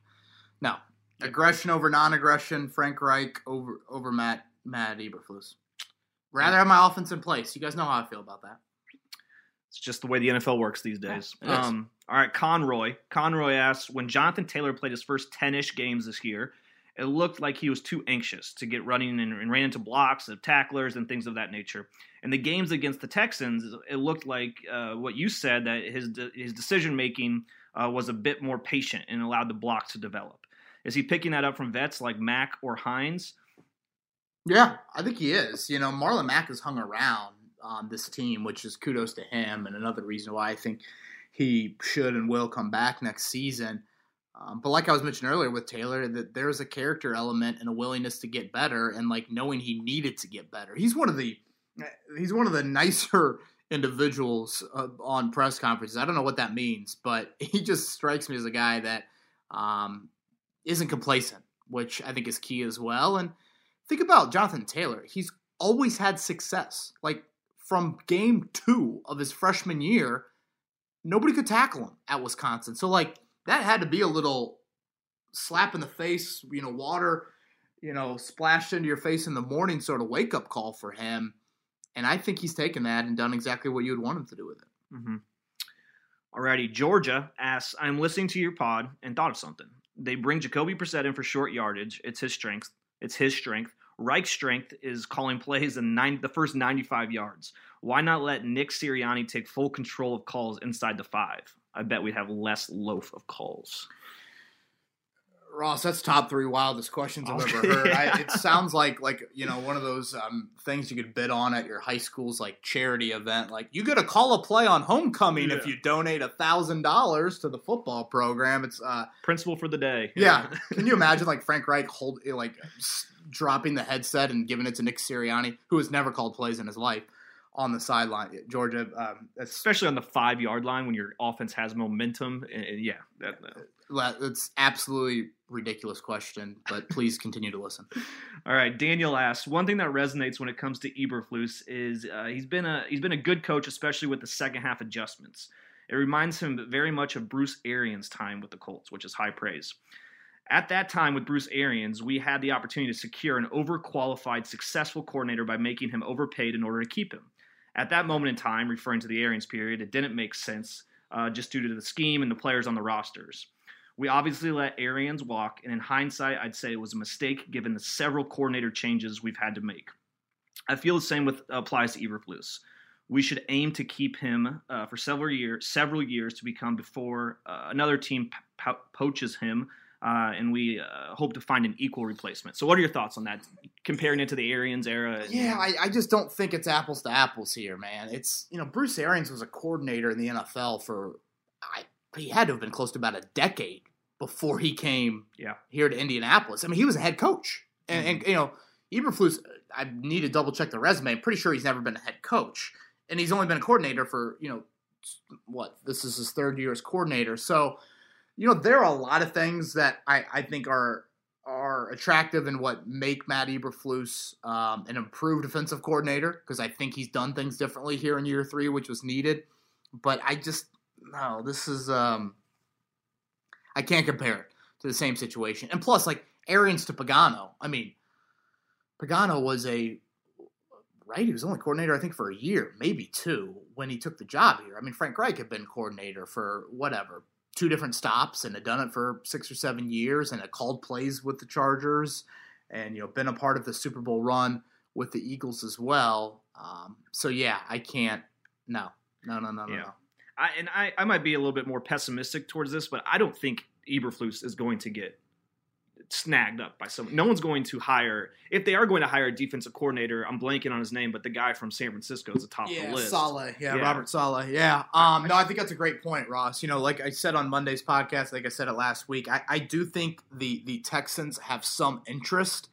no, aggression over non-aggression. Frank Reich over over Matt Matt Eberflus. Rather have my offense in place. You guys know how I feel about that. It's just the way the NFL works these days. it is. um, all right, Conroy. Conroy asks, when Jonathan Taylor played his first 10-ish games this year, it looked like he was too anxious to get running and, and ran into blocks of tacklers and things of that nature. In the games against the Texans, it looked like uh, what you said that his de- his decision making uh, was a bit more patient and allowed the blocks to develop. Is he picking that up from vets like Mack or Hines? Yeah, I think he is. You know, Marlon Mack has hung around on this team, which is kudos to him, and another reason why I think he should and will come back next season. Um, but like I was mentioning earlier with Taylor, that there's a character element and a willingness to get better, and like knowing he needed to get better. He's one of the he's one of the nicer individuals uh, on press conferences. I don't know what that means, but he just strikes me as a guy that um, not complacent, which I think is key as well. And think about Jonathan Taylor; he's always had success. Like from game two of his freshman year, nobody could tackle him at Wisconsin. So like that had to be a little slap in the face, you know, water, you know, splashed into your face in the morning sort of wake up call for him. And I think he's taken that and done exactly what you would want him to do with it. Mm-hmm. Alrighty, Georgia asks, I'm listening to your pod and thought of something. They bring Jacoby Brissett in for short yardage. It's his strength. It's his strength. Reich's strength is calling plays in nine, the first 95 yards. Why not let Nick Sirianni take full control of calls inside the five? I bet we'd have less loaf of calls. Ross, that's top three wildest questions I've ever heard. I, it sounds like like you know one of those um, things you could bid on at your high school's like charity event. Like you get to call a play on homecoming yeah. if you donate a thousand dollars to the football program. It's uh, principal for the day. Yeah. yeah. Can you imagine like Frank Reich hold like dropping the headset and giving it to Nick Sirianni, who has never called plays in his life? on the sideline. Georgia, um, especially on the five yard line when your offense has momentum. And, and yeah, that, that's absolutely ridiculous question. But please continue to listen. All right, Daniel asks one thing that resonates when it comes to Eberflus is uh, he's been a he's been a good coach, especially with the second half adjustments. It reminds him very much of Bruce Arians' time with the Colts, which is high praise. At that time with Bruce Arians, we had the opportunity to secure an overqualified, successful coordinator by making him overpaid in order to keep him. At that moment in time, referring to the Arians period, it didn't make sense uh, just due to the scheme and the players on the rosters. We obviously let Arians walk, and in hindsight, I'd say it was a mistake given the several coordinator changes we've had to make. I feel the same with applies to Eberflus. We should aim to keep him uh, for several years, several years to become before uh, another team po- poaches him uh, and we uh, hope to find an equal replacement. So, what are your thoughts on that? Comparing it to the Arians era? Yeah, I, I, just don't think it's apples to apples here, man. It's you know Bruce Arians was a coordinator in the NFL for I, he had to have been close to about a decade before he came yeah. here to Indianapolis. I mean, he was a head coach, and, mm-hmm. and you know Eberflus. I need to double check the resume. I'm pretty sure he's never been a head coach, and he's only been a coordinator for you know what this is his third year as coordinator. So you know, there are a lot of things that I, I think are are attractive and what make Matt Eberflus um, an improved defensive coordinator because I think he's done things differently here in year three, which was needed. But I just no, this is um, I can't compare it to the same situation. And plus, like Arians to Pagano, I mean, Pagano was a right. He was only coordinator, I think, for a year, maybe two, when he took the job here. I mean, Frank Reich had been coordinator for whatever two different stops and had done it for six or seven years and had called plays with the Chargers and you know been a part of the Super Bowl run with the Eagles as well. Um, so yeah, I can't. No, no, no, no, yeah. no. I, and I, I might be a little bit more pessimistic towards this, but I don't think Eberflus is going to get snagged up by someone. No one's going to hire if they are going to hire a defensive coordinator. I'm blanking on his name, but the guy from San Francisco is the top yeah, of the list. Saleh, yeah, yeah, Robert Saleh, yeah. Um, no, I think that's a great point, Ross. You know, like I said on Monday's podcast, like I said it last week, I, I do think the the Texans have some interest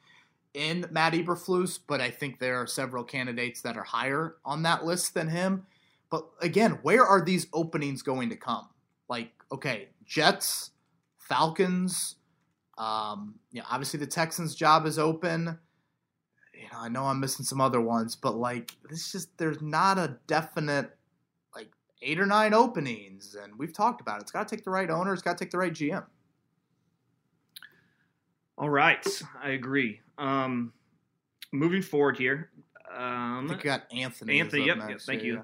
in Matt Eberflus, but I think there are several candidates that are higher on that list than him. But again, where are these openings going to come? Like, okay, Jets, Falcons um, you know, obviously the Texans' job is open. You know, I know I'm missing some other ones, but like this just there's not a definite like eight or nine openings, and we've talked about it. It's got to take the right owner. It's got to take the right GM. All right, I agree. Um, moving forward here, um, I think you got Anthony. Anthony, yep, yep, thank you.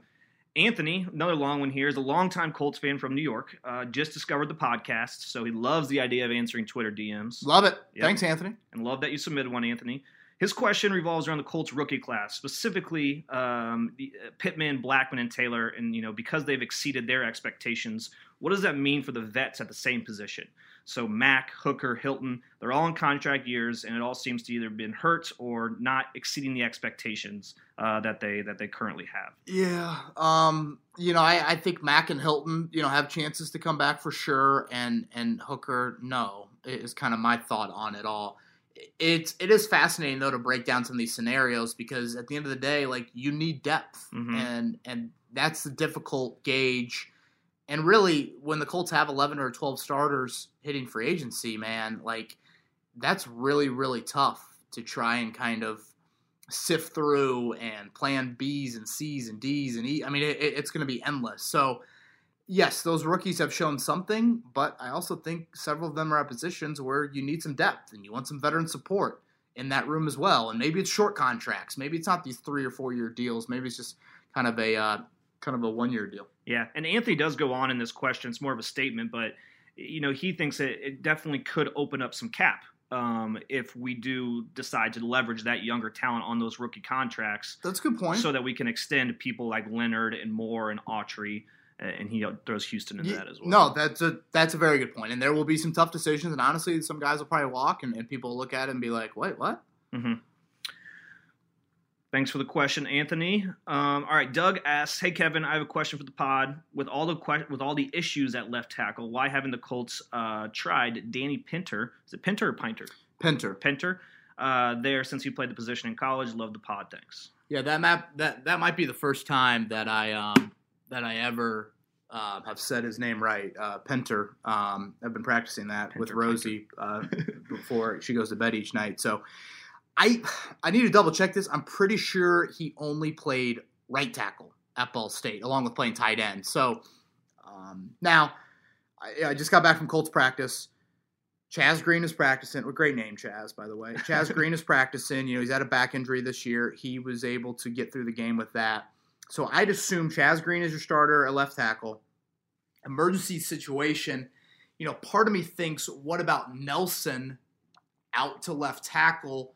Anthony, another long one here, is a longtime Colts fan from New York. Uh, just discovered the podcast, so he loves the idea of answering Twitter DMs. Love it. Yep. Thanks, Anthony. And love that you submitted one, Anthony. His question revolves around the Colts rookie class, specifically um, the, uh, Pittman, Blackmon, and Taylor. And you know, because they've exceeded their expectations, what does that mean for the vets at the same position? So Mack, Hooker, Hilton, they're all in contract years, and it all seems to either been hurt or not exceeding the expectations uh, that they that they currently have. Yeah, um, you know, I, I think Mack and Hilton, you know, have chances to come back for sure, and and Hooker, no, is kind of my thought on it all. It's it is fascinating though to break down some of these scenarios because at the end of the day, like you need depth, Mhm. and and that's the difficult gauge. And really, when the Colts have eleven or twelve starters hitting free agency, man, like that's really really tough to try and kind of sift through and plan B's and C's and D's and E. I mean, it- it's going to be endless. So, yes, those rookies have shown something, but I also think several of them are at positions where you need some depth and you want some veteran support in that room as well. And maybe it's short contracts. Maybe it's not these three or four year deals. Maybe it's just kind of a uh, kind of a one year deal. Yeah, and Anthony does go on in this question. It's more of a statement, but you know he thinks that it definitely could open up some cap um, if we do decide to leverage that younger talent on those rookie contracts, That's a good point. so that we can extend people like Leonard and Moore and Autry, and he throws Houston in Ye- that as well. No, that's a that's a very good point. And there will be some tough decisions. And honestly, some guys will probably walk, and, and people will look at it and be like, "Wait, what?" hmm Thanks for the question, Anthony. Um, all right, Doug asks, "Hey Kevin, I have a question for the pod. With all the que- with all the issues at left tackle, why haven't the Colts uh, tried Danny Pinter? Is it Pinter or Pinter? Pinter. Pinter uh, there since you played the position in college. Love the pod. Thanks. Yeah, that map that that might be the first time that I um that I ever uh, have said his name right. Uh, Pinter. Um, I've been practicing that with Rosie uh, before she goes to bed each night. So I I need to double check this. I'm pretty sure he only played right tackle at Ball State, along with playing tight end. So um, now I, I just got back from Colts practice. Chaz Green is practicing. Well, great name, Chaz, by the way. Chaz Green is practicing. You know, he's had a back injury this year. He was able to get through the game with that. So I'd assume Chaz Green is your starter at left tackle. Emergency situation. You know, part of me thinks, what about Nelson out to left tackle,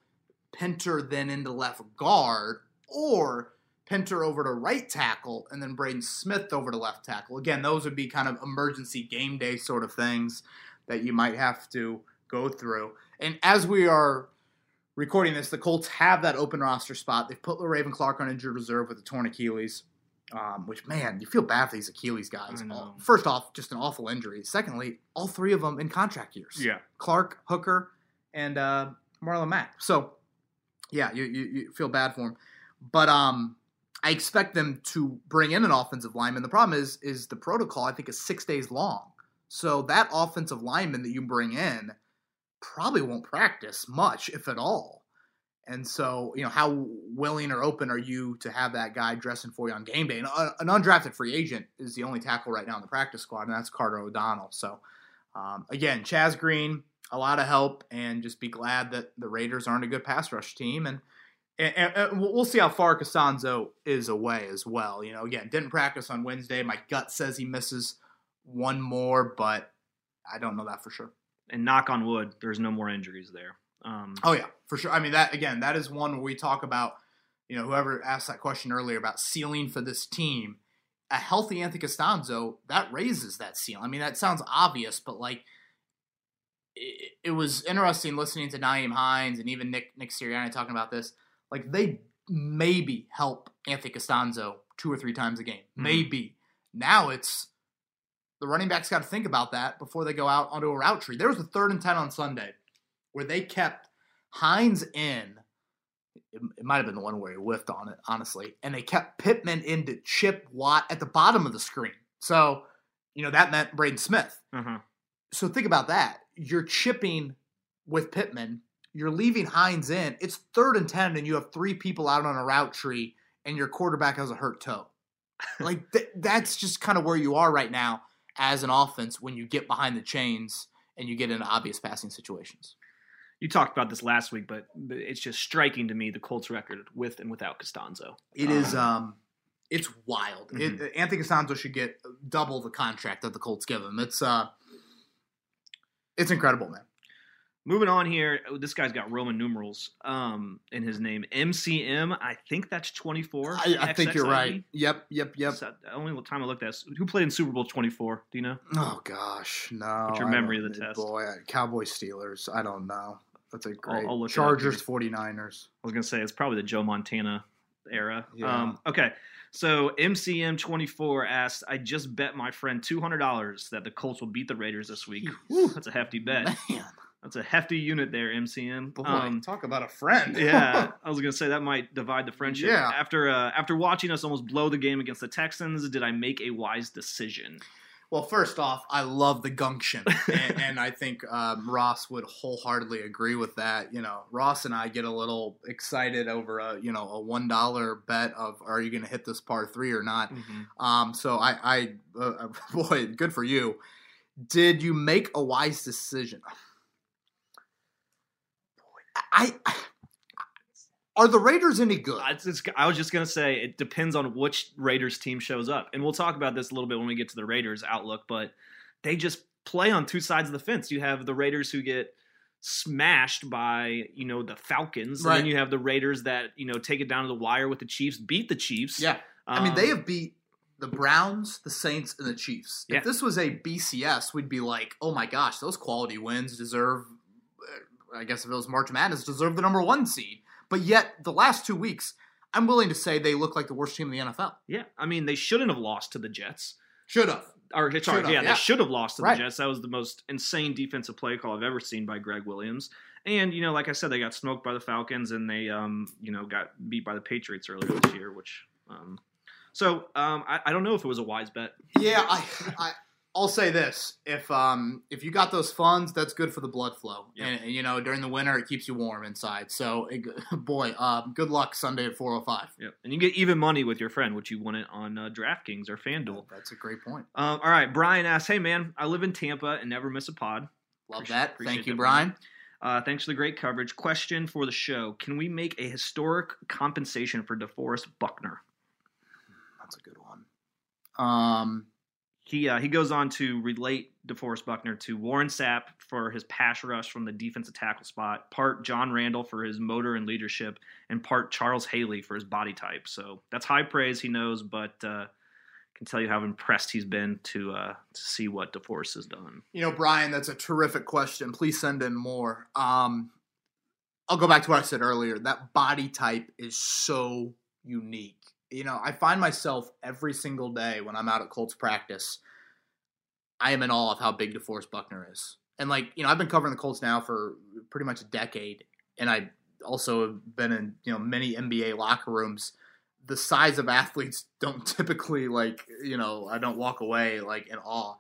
Pinter then into left guard, or Pinter over to right tackle, and then Braden Smith over to left tackle? Again, those would be kind of emergency game day sort of things that you might have to go through. And as we are recording this, the Colts have that open roster spot. They've put Raven Clark on injured reserve with a torn Achilles, um, which, man, you feel bad for these Achilles guys. I know. All- First off, just an awful injury. Secondly, all three of them in contract years. Yeah. Clark, Hooker, and uh, Marlon Mack. So, yeah, you, you, you feel bad for them. But um, I expect them to bring in an offensive lineman. The problem is, is the protocol, I think, is six days long. So that offensive lineman that you bring in probably won't practice much, if at all. And so, you know, how willing or open are you to have that guy dressing for you on game day? And uh, an undrafted free agent is the only tackle right now in the practice squad, and that's Carter O'Donnell. So, um, again, Chaz Green, a lot of help, and just be glad that the Raiders aren't a good pass rush team. And, and, and- we'll see how far Castonzo is away as well. You know, again, didn't practice on Wednesday. My gut says he misses one more, but I don't know that for sure. And knock on wood, there's no more injuries there. Um, Oh yeah, for sure. I mean that again, that is one where we talk about, you know, whoever asked that question earlier about ceiling for this team. A healthy Anthony Castonzo that raises that ceiling. I mean, that sounds obvious, but like, it, it was interesting listening to Nyheim Hines and even Nick Nick Sirianni talking about this. Like they maybe help Anthony Castonzo two or three times a game, Mhm. maybe. Now it's the running backs got to think about that before they go out onto a route tree. There was a third and ten on Sunday where they kept Hines in. It, it might have been the one where he whiffed on it, honestly. And they kept Pittman into Chip Watt at the bottom of the screen. So, you know, that meant Braden Smith. uh-huh. So think about that. You're chipping with Pittman. You're leaving Hines in. It's third and 10, and you have three people out on a route tree, and your quarterback has a hurt toe. like, th- that's just kind of where you are right now as an offense when you get behind the chains and you get into obvious passing situations. You talked about this last week, but but it's just striking to me the Colts record with and without Castonzo. It is um it's wild. Mhm. It, Anthony Castonzo should get double the contract that the Colts give him. It's uh it's incredible, man. Moving on here, oh, this guy's got Roman numerals um, in his name. MCM, I think that's 24. I, I think you're right. Yep, yep, yep. So, the only time I looked at who played in Super Bowl 24. Do you know? Oh gosh, no. What's your memory of the test? Boy, Cowboys Steelers. I don't know. That's a great. I'll up Chargers here. 49ers. I was gonna say it's probably the Joe Montana era. Yeah. Um, okay, so MCM twenty four asked, "I just bet my friend two hundred dollars that the Colts will beat the Raiders this week. Whew, that's a hefty bet. Man, That's a hefty unit there, MCM. boy, Um, talk about a friend. yeah, I was gonna say that might divide the friendship. Yeah. After uh, after watching us almost blow the game against the Texans, did I make a wise decision? Well, first off, I love the gumption, and, and I think um, Ross would wholeheartedly agree with that. You know, Ross and I get a little excited over a you know a one dollar bet of are you going to hit this par three or not. Um, so I, I uh, boy, good for you. Did you make a wise decision? I, I are the Raiders any good? I, I was just gonna say it depends on which Raiders team shows up, and we'll talk about this a little bit when we get to the Raiders outlook. But they just play on two sides of the fence. You have the Raiders who get smashed by you know the Falcons, and Right. then you have the Raiders that you know take it down to the wire with the Chiefs, beat the Chiefs. Yeah, I mean they Um, have beat the Browns, the Saints, and the Chiefs. Yeah. If this was a BCS, we'd be like, oh my gosh, those quality wins deserve. I guess if it was March Madness, deserve the number one seed. But yet the last two weeks, I'm willing to say they look like the worst team in the NFL. yeah. I mean they shouldn't have lost to the Jets. Should have. Or sorry, yeah, yeah. they should have lost to Right. the Jets. That was the most insane defensive play call I've ever seen by Gregg Williams. And you know, like I said, they got smoked by the Falcons, and they, um, you know, got beat by the Patriots earlier this year. Which, um, so um, I, I don't know if it was a wise bet. Yeah, I, I I'll say this: if um if you got those funds, that's good for the blood flow, Yeah. and, and, you know during the winter it keeps you warm inside. So it, boy, um, good luck Sunday at four oh five. Yep. And you get even money with your friend, which you won it on uh, DraftKings or FanDuel. That's a great point. Um, all right, Brian asks, "Hey man, I live in Tampa and never miss a pod. Love Appreciate- that. appreciate Thank you, that, Brian. Uh, thanks for the great coverage. Question for the show: Can we make a historic compensation for DeForest Buckner?" That's a good one. Um, He uh, he goes on to relate DeForest Buckner to Warren Sapp for his pass rush from the defensive tackle spot, part John Randle for his motor and leadership, and part Charles Haley for his body type. So that's high praise, he knows, but uh, can tell you how impressed he's been to uh, to see what DeForest has done. you know, Brian, that's a terrific question. Please send in more. Um, I'll go back to what I said earlier. That body type is so unique. You know, I find myself every single day when I'm out at Colts practice, I am in awe of how big DeForest Buckner is. And like, you know, I've been covering the Colts now for pretty much a decade, and I also have been in you know many NBA locker rooms. The size of athletes don't typically like you know I don't walk away like in awe,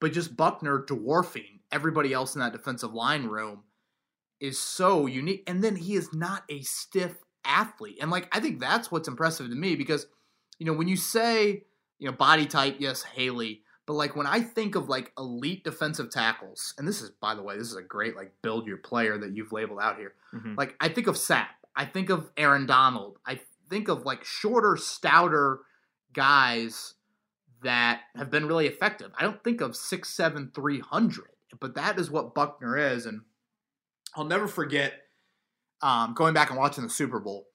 but just Buckner dwarfing everybody else in that defensive line room is so unique. And then he is not a stiff athlete, and like I think that's what's impressive to me because you know when you say you know body type, yes, Haley. But like when I think of like elite defensive tackles, and this is by the way, this is a great like build your player that you've labeled out here. Mhm. Like I think of Sapp, I think of Aaron Donald, I think of like shorter, stouter guys that have been really effective. I don't think of six, seven, three hundred, but that is what Buckner is, and I'll never forget um, going back and watching the Super Bowl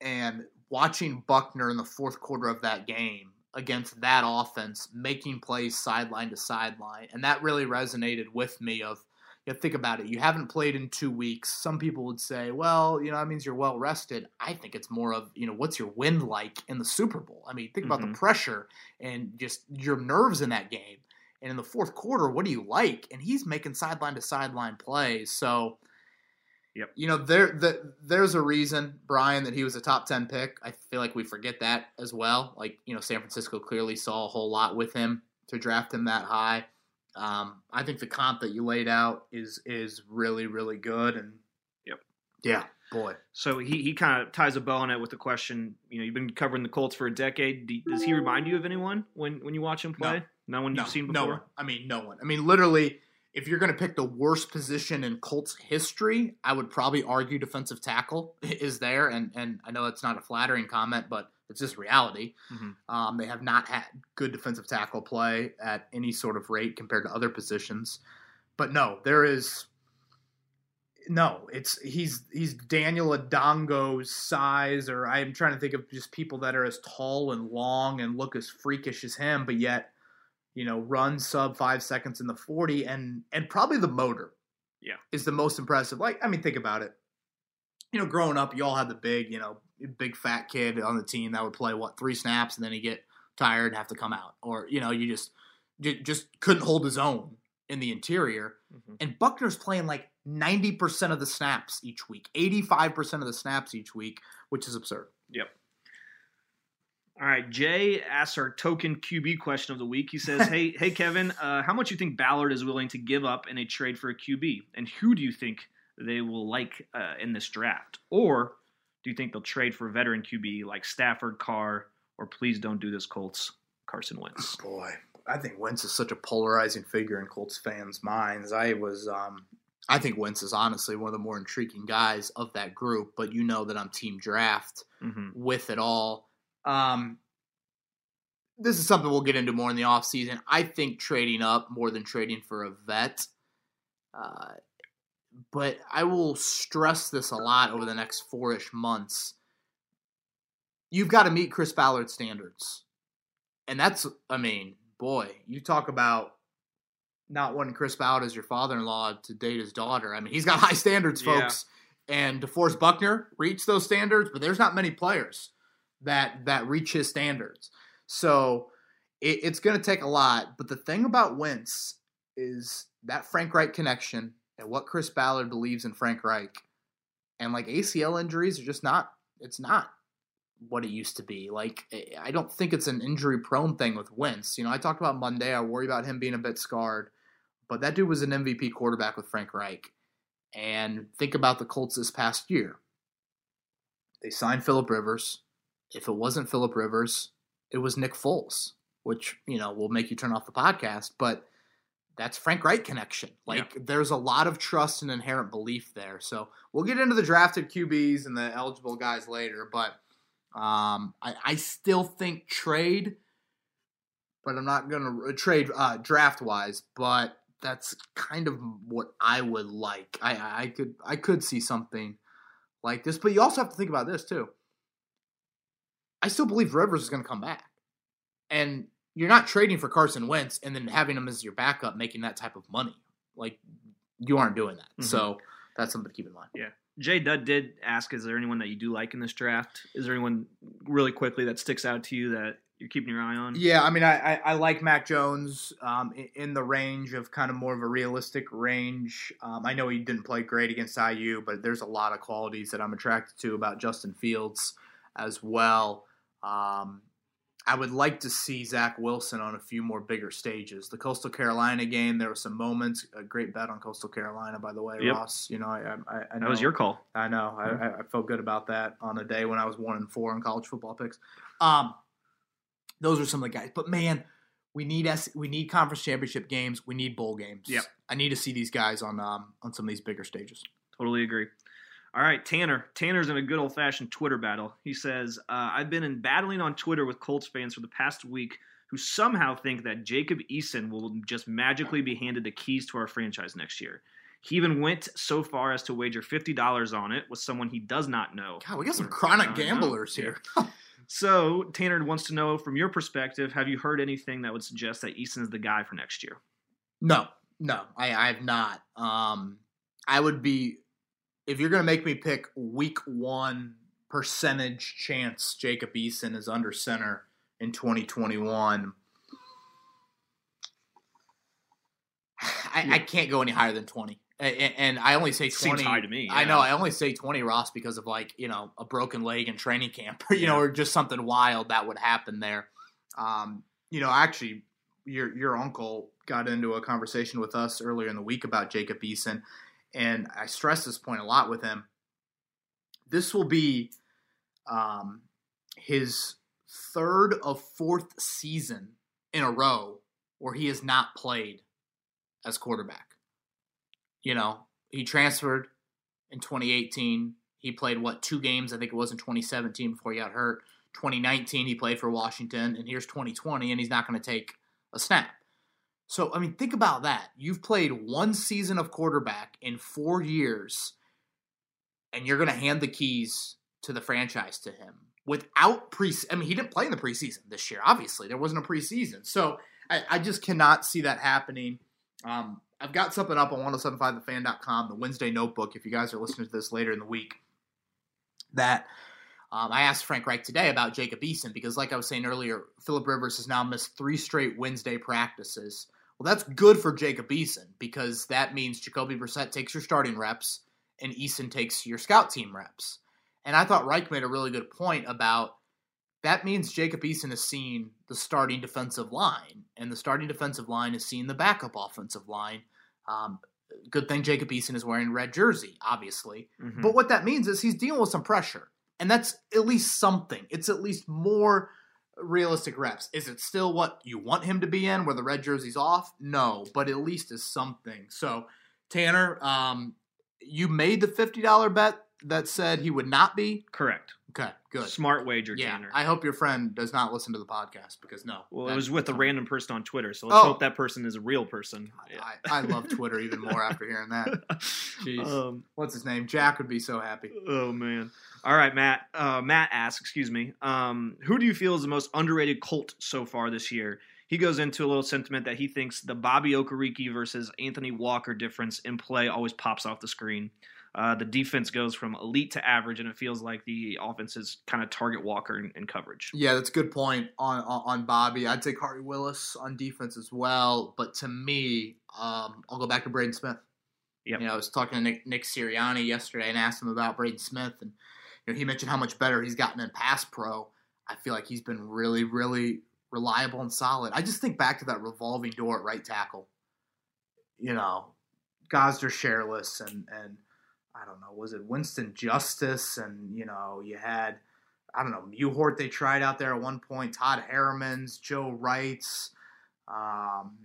and watching Buckner in the fourth quarter of that game against that offense, making plays sideline to sideline, and that really resonated with me. Of you know, think about it, you haven't played in two weeks. Some people would say, well, you know, that means you're well rested. I think it's more of you know, what's your wind like in the Super Bowl? I mean, think about Mhm. the pressure and just your nerves in that game. And in the fourth quarter, what do you like? And he's making sideline to sideline plays. So, Yep. you know, there the, there's a reason, Brian, that he was a top ten pick. I feel like we forget that as well. Like, you know, San Francisco clearly saw a whole lot with him to draft him that high. Um, I think the comp that you laid out is is really really good. And Yep. yeah, boy. So he, he kind of ties a bow on it with the question. You know, you've been covering the Colts for a decade. Do, does he remind you of anyone when, when you watch him play? No, one No, you've seen before? no one. I mean, no one. I mean, literally, if you're going to pick the worst position in Colts history, I would probably argue defensive tackle is there. And and I know it's not a flattering comment, but it's just reality. Mhm. Um, they have not had good defensive tackle play at any sort of rate compared to other positions. But no, there is no, it's he's he's Daniel Adongo's size, or I'm trying to think of just people that are as tall and long and look as freakish as him, but yet, you know, run sub five seconds in the forty, and and probably the motor, Yeah. is the most impressive. Like, I mean, think about it. You know, growing up, you all had the big, you know, big fat kid on the team that would play what three snaps and then he get tired and have to come out, or you know, you just ju- just couldn't hold his own in the interior. Mhm. And Buckner's playing like 90% of the snaps each week, 85% of the snaps each week, which is absurd. All right, Jay asks our token QB question of the week. He says, "Hey, hey, Kevin, uh, how much you think Ballard is willing to give up in a trade for a QB, and who do you think they will like uh, in this draft, or do you think they'll trade for a veteran QB like Stafford, Carr, or please don't do this, Colts, Carson Wentz?" Boy, I think Wentz is such a polarizing figure in Colts fans' minds. I was, um, I think Wentz is honestly one of the more intriguing guys of that group, but you know that I'm team draft hmm with it all. Um, this is something we'll get into more in the offseason. I think trading up more than trading for a vet. Uh, but I will stress this a lot over the next four ish months. You've got to meet Chris Ballard's standards. And that's, I mean, boy, you talk about not wanting Chris Ballard as your father in law to date his daughter. I mean, he's got high standards, Yeah. folks. And DeForest Buckner reached those standards, but there's not many players that that reach his standards. So it, it's going to take a lot. But the thing about Wentz is that Frank Reich connection and what Chris Ballard believes in Frank Reich. And like ACL injuries are just not, it's not what it used to be. Like, I don't think it's an injury prone thing with Wentz. You know, I talked about Monday. I worry about him being a bit scarred. But that dude was an MVP quarterback with Frank Reich. And think about the Colts this past year. They signed Philip Rivers. If it wasn't Philip Rivers, it was Nick Foles, which, you know, will make you turn off the podcast. But that's Frank Reich connection. Like there's a lot of trust and inherent belief there. So we'll get into the drafted QBs and the eligible guys later, but um, I, I still think trade, but I'm not gonna trade uh, draft wise. But that's kind of what I would like. I I could I could see something like this, but you also have to think about this too. I still believe Rivers is going to come back, and you're not trading for Carson Wentz and then having him as your backup, making that type of money. Like you aren't doing that. Mhm. So that's something to keep in mind. Yeah. Jay Dud did ask, "Is there anyone that you do like in this draft? Is there anyone really quickly that sticks out to you that you're keeping your eye on?" Yeah, I mean, I, I, I like Mac Jones um, in, in the range of kind of more of a realistic range. Um, I know he didn't play great against IU, but there's a lot of qualities that I'm attracted to about Justin Fields as well. Um, I would like to see Zach Wilson on a few more bigger stages. The Coastal Carolina game, there were some moments. A great bet on Coastal Carolina, by the way, Yep. Ross. You know, I, I, I know That was your call. I know. I, I, I felt good about that on a day when I was one and four in college football picks. Um, those are some of the guys. But man, we need S- we need conference championship games. We need bowl games. Yep. I need to see these guys on um on some of these bigger stages. Totally agree. All right, Tanner. Tanner's in a good old fashioned Twitter battle. He says, uh, I've been in battling on Twitter with Colts fans for the past week who somehow think that Jacob Eason will just magically be handed the keys to our franchise next year. He even went so far as to wager $50 on it with someone he does not know. God, we got some chronic know. gamblers here. So, Tanner wants to know from your perspective, have you heard anything that would suggest that Eason is the guy for next year? No, no, I, I have not. Um, I would be if you're going to make me pick week one percentage chance Jacob Eason is under center in 2021. I, I can't go any higher than 20. A- a- And I only say 20. Seems high to me. I know. I only say 20, Ross, because of like, you know, a broken leg in training camp, you know, or just something wild that would happen there. Um, you know, actually, your your uncle got into a conversation with us earlier in the week about Jacob Eason, and I stress this point a lot with him. This will be um, his third of fourth season in a row where he has not played as quarterback. You know, he transferred in 2018. He played what two games? I think it was in 2017 before he got hurt. 2019 he played for Washington, and here's 2020, and he's not going to take a snap. So, I mean, think about that. You've played one season of quarterback in four years, and you're going to hand the keys to the franchise to him without pre. I mean, he didn't play in the preseason this year. Obviously, there wasn't a preseason, so I, I just cannot see that happening. Um, I've got something up on 1075thefan.com, the Wednesday notebook, if you guys are listening to this later in the week, that um, I asked Frank Reich today about Jacob Eason because, like I was saying earlier, Philip Rivers has now missed three straight Wednesday practices. Well, that's good for Jacob Eason because that means Jacoby Brissett takes your starting reps and Eason takes your scout team reps. And I thought Reich made a really good point about that means Jacob Eason has seen the starting defensive line, and the starting defensive line has seen the backup offensive line. Um, good thing Jacob Eason is wearing red jersey, obviously. Mhm. But what that means is he's dealing with some pressure. And that's at least something. It's at least more realistic reps. Is it still what you want him to be in where the red jersey's off? No, but at least is something. So, Tanner, um, you made the $50 bet that said he would not be. correct. Okay, good. Smart wager, Yeah, Tanner. I hope your friend does not listen to the podcast because no. well, it was with a random person on Twitter, so let's Oh. hope that person is a real person. I, I love Twitter even more after hearing that. Jeez. um, What's his name? Jack would be so happy. oh man. All right, Matt. Uh, Matt asks, excuse me, um, who do you feel is the most underrated Colt so far this year? He goes into a little sentiment that he thinks the Bobby Okereke versus Anthony Walker difference in play always pops off the screen. Uh, the defense goes from elite to average, and it feels like the offense is kind of target Walker in, in coverage. Yeah, that's a good point on, on on Bobby. I'd say Khari Willis on defense as well, but to me, um, I'll go back to Braden Smith. Yep. You know, I was talking to Nick, Nick Sirianni yesterday and asked him about Braden Smith, and you know, he mentioned how much better he's gotten in pass pro. I feel like he's been really, really reliable and solid. I just think back to that revolving door at right tackle. You know, Gosder Cherilus and and I don't know, was it Winston Justice and you know, you had I don't know, Mewhort they tried out there at one point, Todd Herremans, Joe Reitz, um,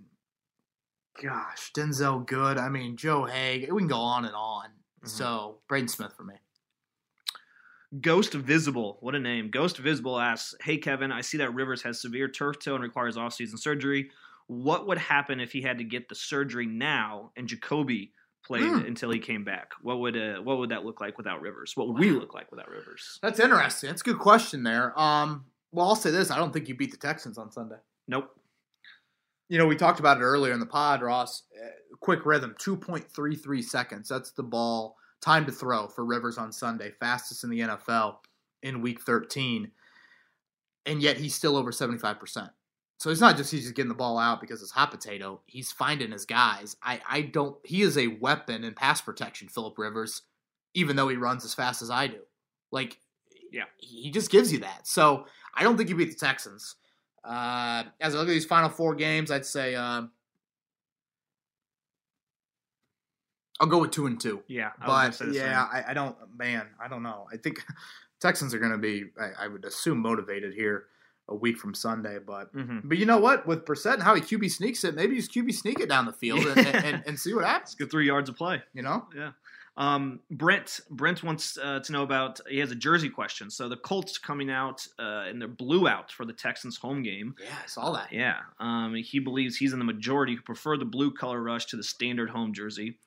gosh, Denzelle Good. I mean, Joe Haeg. We can go on and on. Mhm. So Braden Smith for me. Ghost Visible, what a name. Ghost Visible asks, Hey Kevin, I see that Rivers has severe turf toe and requires offseason surgery. What would happen if he had to get the surgery now and Jacoby played Hmm. until he came back? What would uh, what would that look like without Rivers? What would we look like without Rivers? That's interesting. That's a good question there. Um, well, I'll say this: I don't think you beat the Texans on Sunday. Nope. You know, we talked about it earlier in the pod, Ross. Uh, quick rhythm, two point three three seconds. That's the ball time to throw for Rivers on Sunday, fastest in the NFL in Week thirteen, and yet he's still over seventy five percent. So it's not just he's just getting the ball out because it's hot potato. He's finding his guys. I, I don't. He is a weapon in pass protection, Philip Rivers, even though he runs as fast as I do. Like, Yeah. he just gives you that. So I don't think you beat the Texans. Uh, as I look at these final four games, I'd say uh, I'll go with two and two. Yeah. I But gonna say the yeah. I, I don't. Man, I don't know. I think Texans are going to be. I, I would assume motivated here a week from Sunday, but. Mhm. But you know what? With Brissett and how he QB sneaks it, maybe just QB sneak it down the field and, and, and, see what happens. Good three yards of play. You know? Yeah. Um, Brent Brent wants uh, to know about. He has a jersey question. So the Colts coming out uh, in their blue out for the Texans home game. Yeah, I saw that. Yeah. Um, he believes he's in the majority who prefer the blue color rush to the standard home jersey.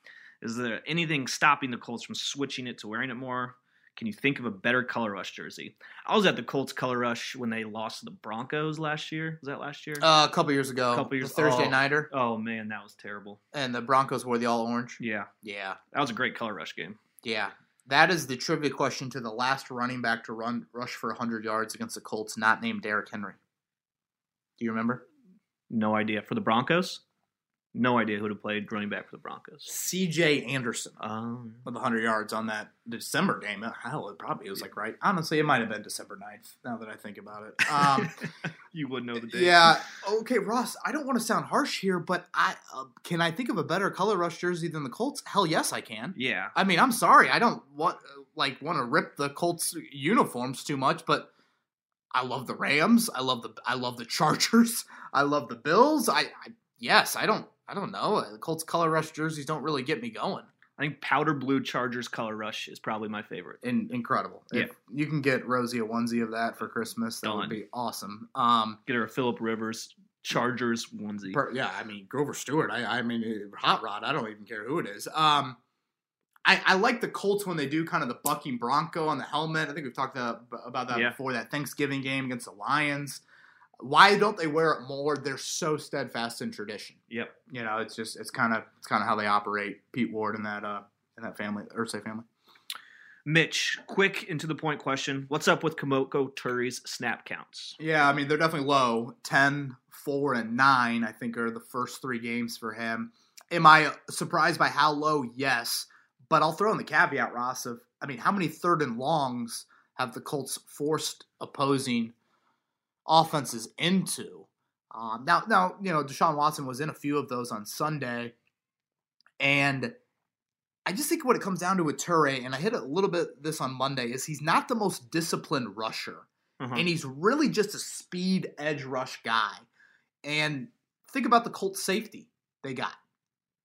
Is there anything stopping the Colts from switching it to wearing it more? Can you think of a better color rush jersey? I was at the Colts color rush when they lost to the Broncos last year. Was that last year? Uh, a couple years ago, A Couple years- the Thursday oh. nighter, oh man, that was terrible. and the Broncos wore the all orange. Yeah, Yeah, that was a great color rush game. yeah. That is the trivia question to the last running back to run rush for 100 yards against the Colts, not named Derrick Henry. Do you remember? No idea for the Broncos. No idea who to play running back for the Broncos. C.J. Anderson Um, with 100 yards on that December game. Hell, it probably was like right. Honestly, it might have been December 9th. Now that I think about it. Um, you would know the date. Yeah. Okay, Ross. I don't want to sound harsh here, but I uh, can I think of a better color rush jersey than the Colts? Hell yes, I can. Yeah. I mean, I'm sorry. I don't want like want to rip the Colts uniforms too much, but I love the Rams. I love the I love the Chargers. I love the Bills. I, I yes. I don't. I don't know. The Colts color rush jerseys don't really get me going. I think powder blue Chargers color rush is probably my favorite. In, incredible. Yeah. If you can get Rosie a onesie of that for Christmas, that Done. would be awesome. Um, Get her a Philip Rivers Chargers onesie. Per, yeah, I mean Grover Stewart. I, I mean Hot Rod. I don't even care who it is. Um, I, I like the Colts when they do kind of the bucking Bronco on the helmet. I think we've talked about, about that Yeah. before. That Thanksgiving game against the Lions. Why don't they wear it more? They're so steadfast in tradition. Yep. You know, it's just it's kind of it's kind of how they operate. Pete Ward and that uh and that family, Irsay family. Mitch, quick and to the point question. What's up with Kemoko Turay's snap counts? Yeah, I mean, they're definitely low. 10, 4, and 9, I think, are the first three games for him. Am I surprised by how low? Yes. But I'll throw in the caveat, Ross, of, I mean, how many third and longs have the Colts forced opposing offenses into? Um, now, now, you know, Deshaun Watson was in a few of those on Sunday. And I just think what it comes down to with Turay, and I hit a little bit this on Monday, is he's not the most disciplined rusher Uh-huh. and he's really just a speed edge rush guy. And think about the Colts safety they got.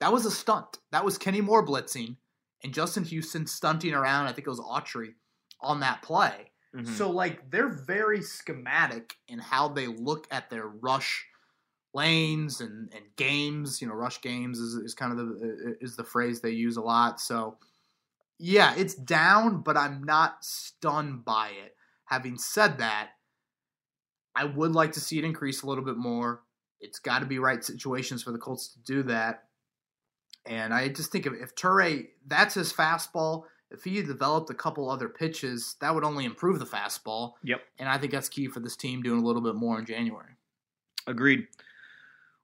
That was a stunt. That was Kenny Moore blitzing and Justin Houston stunting around. I think it was Autry on that play. Mhm. So like they're very schematic in how they look at their rush lanes and, and games. You know, rush games is, is kind of the is the phrase they use a lot. So yeah, it's down, but I'm not stunned by it. Having said that, I would like to see it increase a little bit more. It's got to be right situations for the Colts to do that. And I just think if, if Turay, that's his fastball. If he developed a couple other pitches, that would only improve the fastball. Yep. And I think that's key for this team doing a little bit more in January. Agreed.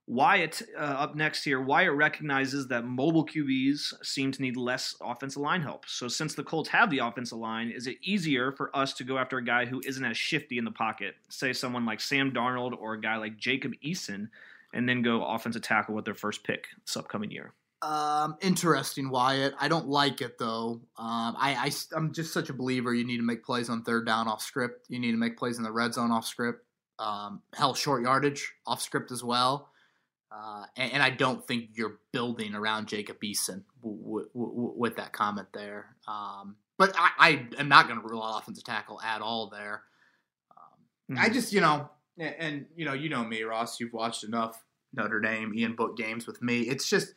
Wyatt uh, up next here. Wyatt recognizes that mobile QBs seem to need less offensive line help. So since the Colts have the offensive line, is it easier for us to go after a guy who isn't as shifty in the pocket, say someone like Sam Darnold or a guy like Jacob Eason, and then go offensive tackle with their first pick this upcoming year? Um, interesting, Wyatt. I don't like it though. Um, I, I am just such a believer. You need to make plays on third down off script. You need to make plays in the red zone off script. Um, hell, short yardage off script as well. Uh, and, and I don't think you're building around Jacob Eason w- w- w- with that comment there. Um, but I, I am not going to rule out offensive tackle at all there. Um, I Mhm. just, you know, and, and you know, you know me, Ross. You've watched enough Notre Dame, Ian Book games with me. It's just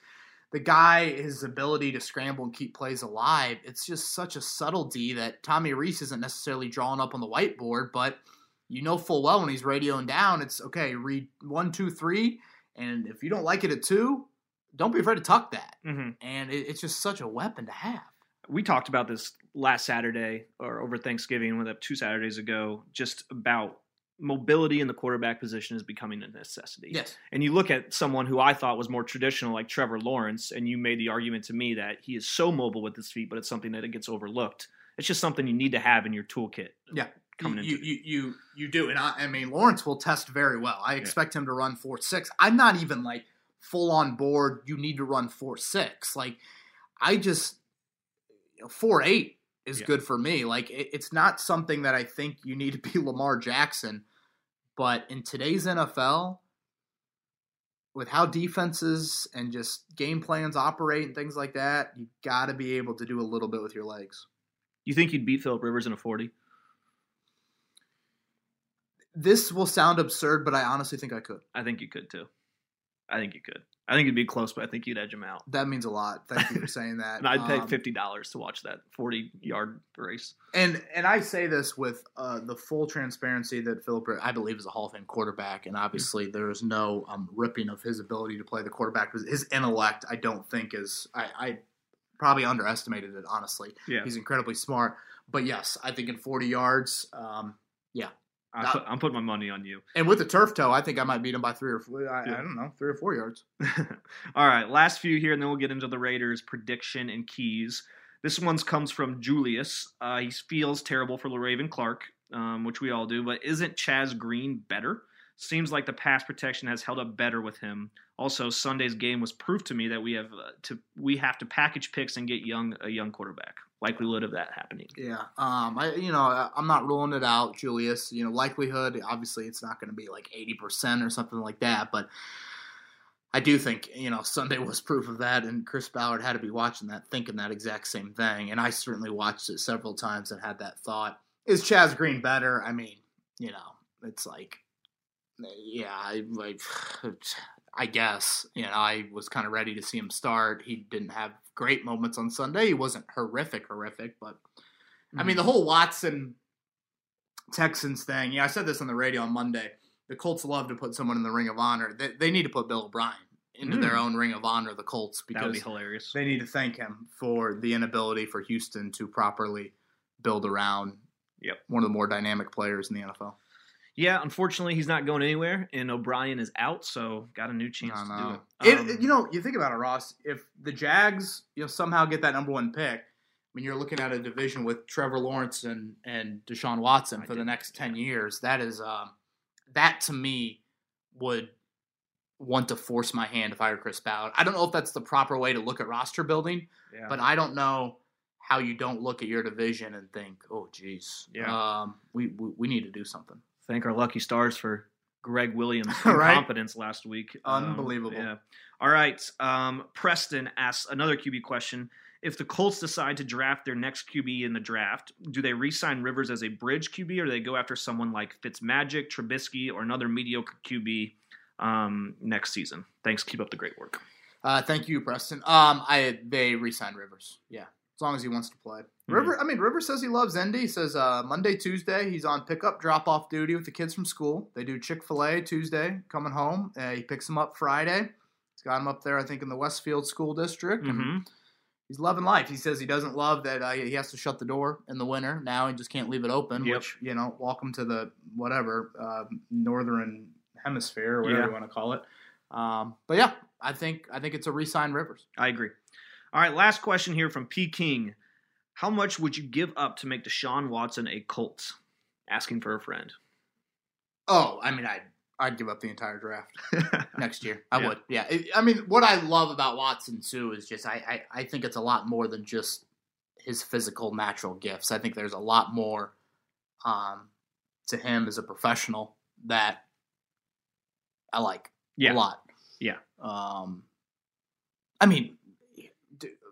the guy, his ability to scramble and keep plays alive. It's just such a subtlety that Tommy Rees isn't necessarily drawing up on the whiteboard, but you know full well when he's radioing down, it's okay. Read one, two, three, and if you don't like it at two, don't be afraid to tuck that. Mhm. And it, it's just such a weapon to have. we talked about this last Saturday or over Thanksgiving, with two Saturdays ago, just about mobility in the quarterback position is becoming a necessity. Yes. And you look at someone who I thought was more traditional, like Trevor Lawrence, and you made the argument to me that he is so mobile with his feet, but it's something that it gets overlooked. It's just something you need to have in your toolkit. Yeah. coming you, into you, you you do, and I, I mean Lawrence will test very well. I expect him to run four six. I'm not even like full on board. You need to run four six. Like I just you know, four eight is Yeah. good for me. Like it, it's not something that I think you need to be Lamar Jackson, but in today's NFL. With how defenses and just game plans operate and things like that, you got to be able to do a little bit with your legs. You think you'd beat Philip Rivers in a forty? This will sound absurd, but I honestly think I could. I think you could too. I think you could. I think it'd be close, but I think you'd edge him out. That means a lot. Thank you for saying that. And I'd pay Um, fifty dollars to watch that forty-yard race. And and I say this with uh, the full transparency that Philip, I believe, is a Hall of Fame quarterback, and obviously there is no um, ripping of his ability to play the quarterback. His intellect, I don't think, is I, I probably underestimated it. Honestly, Yeah, he's incredibly smart. But yes, I think in 40 yards, um, I put, I'm putting my money on you. and with the turf toe, I think I might beat him by three or four. I, Yeah. I don't know, three or four yards. All right, last few here, and then we'll get into the Raiders' prediction and keys. This one's comes from Julius. Uh, he feels terrible for Le'Raven Clark, um, which we all do, but isn't Chaz Green better? Seems like the pass protection has held up better with him. Also, Sunday's game was proof to me that we have uh, to we have to package picks and get young a young quarterback. Likelihood of that happening. Yeah, um, I you know I'm not ruling it out, Julius. You know, likelihood obviously it's not going to be like 80 percent or something like that, but I do think you know Sunday was proof of that, and Chris Ballard had to be watching that, thinking that exact same thing, and I certainly watched it several times and had that thought: Is Chaz Green better? I mean, you know, it's like yeah, I, like, I guess you know I was kind of ready to see him start. He didn't have great moments on Sunday. He wasn't horrific, horrific, but I mean the Mm-hmm. whole Watson Texans thing. Yeah, I said this on the radio on Monday. The Colts love to put someone in the Ring of Honor. They, they need to put Bill O'Brien into Mm. their own Ring of Honor. The Colts because that would be hilarious. they need to thank him for the inability for Houston to properly build around Yep. one of the more dynamic players in the NFL. Yeah, unfortunately, he's not going anywhere, and O'Brien is out, so got a new chance to do It. Um, it- you know, you think about it, Ross. If the Jags, you know, somehow get that number one pick, I mean, you're looking at a division with Trevor Lawrence and and Deshaun Watson I for the next ten years. That is, um, that to me would want to force my hand if I were Chris Ballard. I don't know if that's the proper way to look at roster building, yeah. but I don't know how you don't look at your division and think, oh, geez, Yeah. um, we, we we need to do something. Thank our lucky stars for Gregg Williams' Right? incompetence last week. Um, Unbelievable. yeah. All right. Um, Preston asks another QB question. If the Colts decide to draft their next QB in the draft, do they re-sign Rivers as a bridge QB, or do they go after someone like Fitzmagic, Trubisky, or another mediocre QB um, next season? Thanks. Keep up the great work. Uh, thank you, Preston. Um, I they re-signed Rivers. Yeah, as long as he wants to play. Mm-hmm. River, I mean, Rivers says he loves Indy. He says uh, Monday, Tuesday, he's on pickup, drop off duty with the kids from school. They do Chick Fil A Tuesday, coming home. Uh, he picks them up Friday. He's got him up there, I think, in the Westfield School District, and hmm he's loving life. He says he doesn't love that uh, he has to shut the door in the winter. Now he just can't leave it open. Yep. Which you know, welcome to the whatever uh, northern hemisphere or whatever Yeah. you want to call it. Um, but yeah, I think I think it's a re-sign Rivers. I agree. All right, last question here from P. King. How much would you give up to make Deshaun Watson a Colt? Asking for a friend. Oh, I mean, I'd I'd give up the entire draft next year. I Yeah. would. Yeah. I mean, what I love about Watson too is just I, I I think it's a lot more than just his physical natural gifts. I think there's a lot more um to him as a professional that I like yeah. a lot. Yeah. Um, I mean,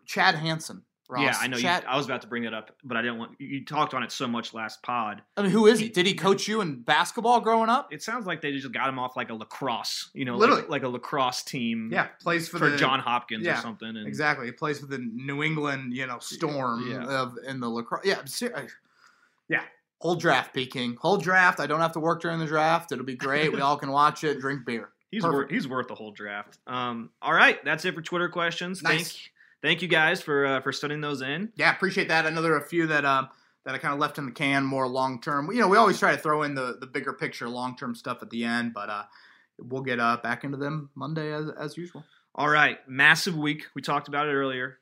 Chad Hansen. Ross, Yeah, I know. You, I was about to bring it up, but I didn't want. You you talked on it so much last pod. I mean, who is he? Did he coach you in basketball growing up? It sounds like they just got him off like a lacrosse, you know, Literally. like, like a lacrosse team. Yeah, plays for, for, the, John Hopkins or something. And Exactly. He plays for the New England, you know, Storm Yeah. of in the lacrosse. Yeah, ser- I- yeah. Whole draft, P. King. Whole draft. I don't have to work during the draft. It'll be great. we all can watch it, drink beer. He's Perfect. worth he's worth the whole draft. Um, all right, that's it for Twitter questions. Nice. Thank thank you guys for uh, for sending those in. Yeah, appreciate that. I know there are a few that um that I kind of left in the can more long term. You know, we always try to throw in the the bigger picture, long term stuff at the end, but uh, we'll get uh back into them Monday as as usual. All right, massive week. We talked about it earlier.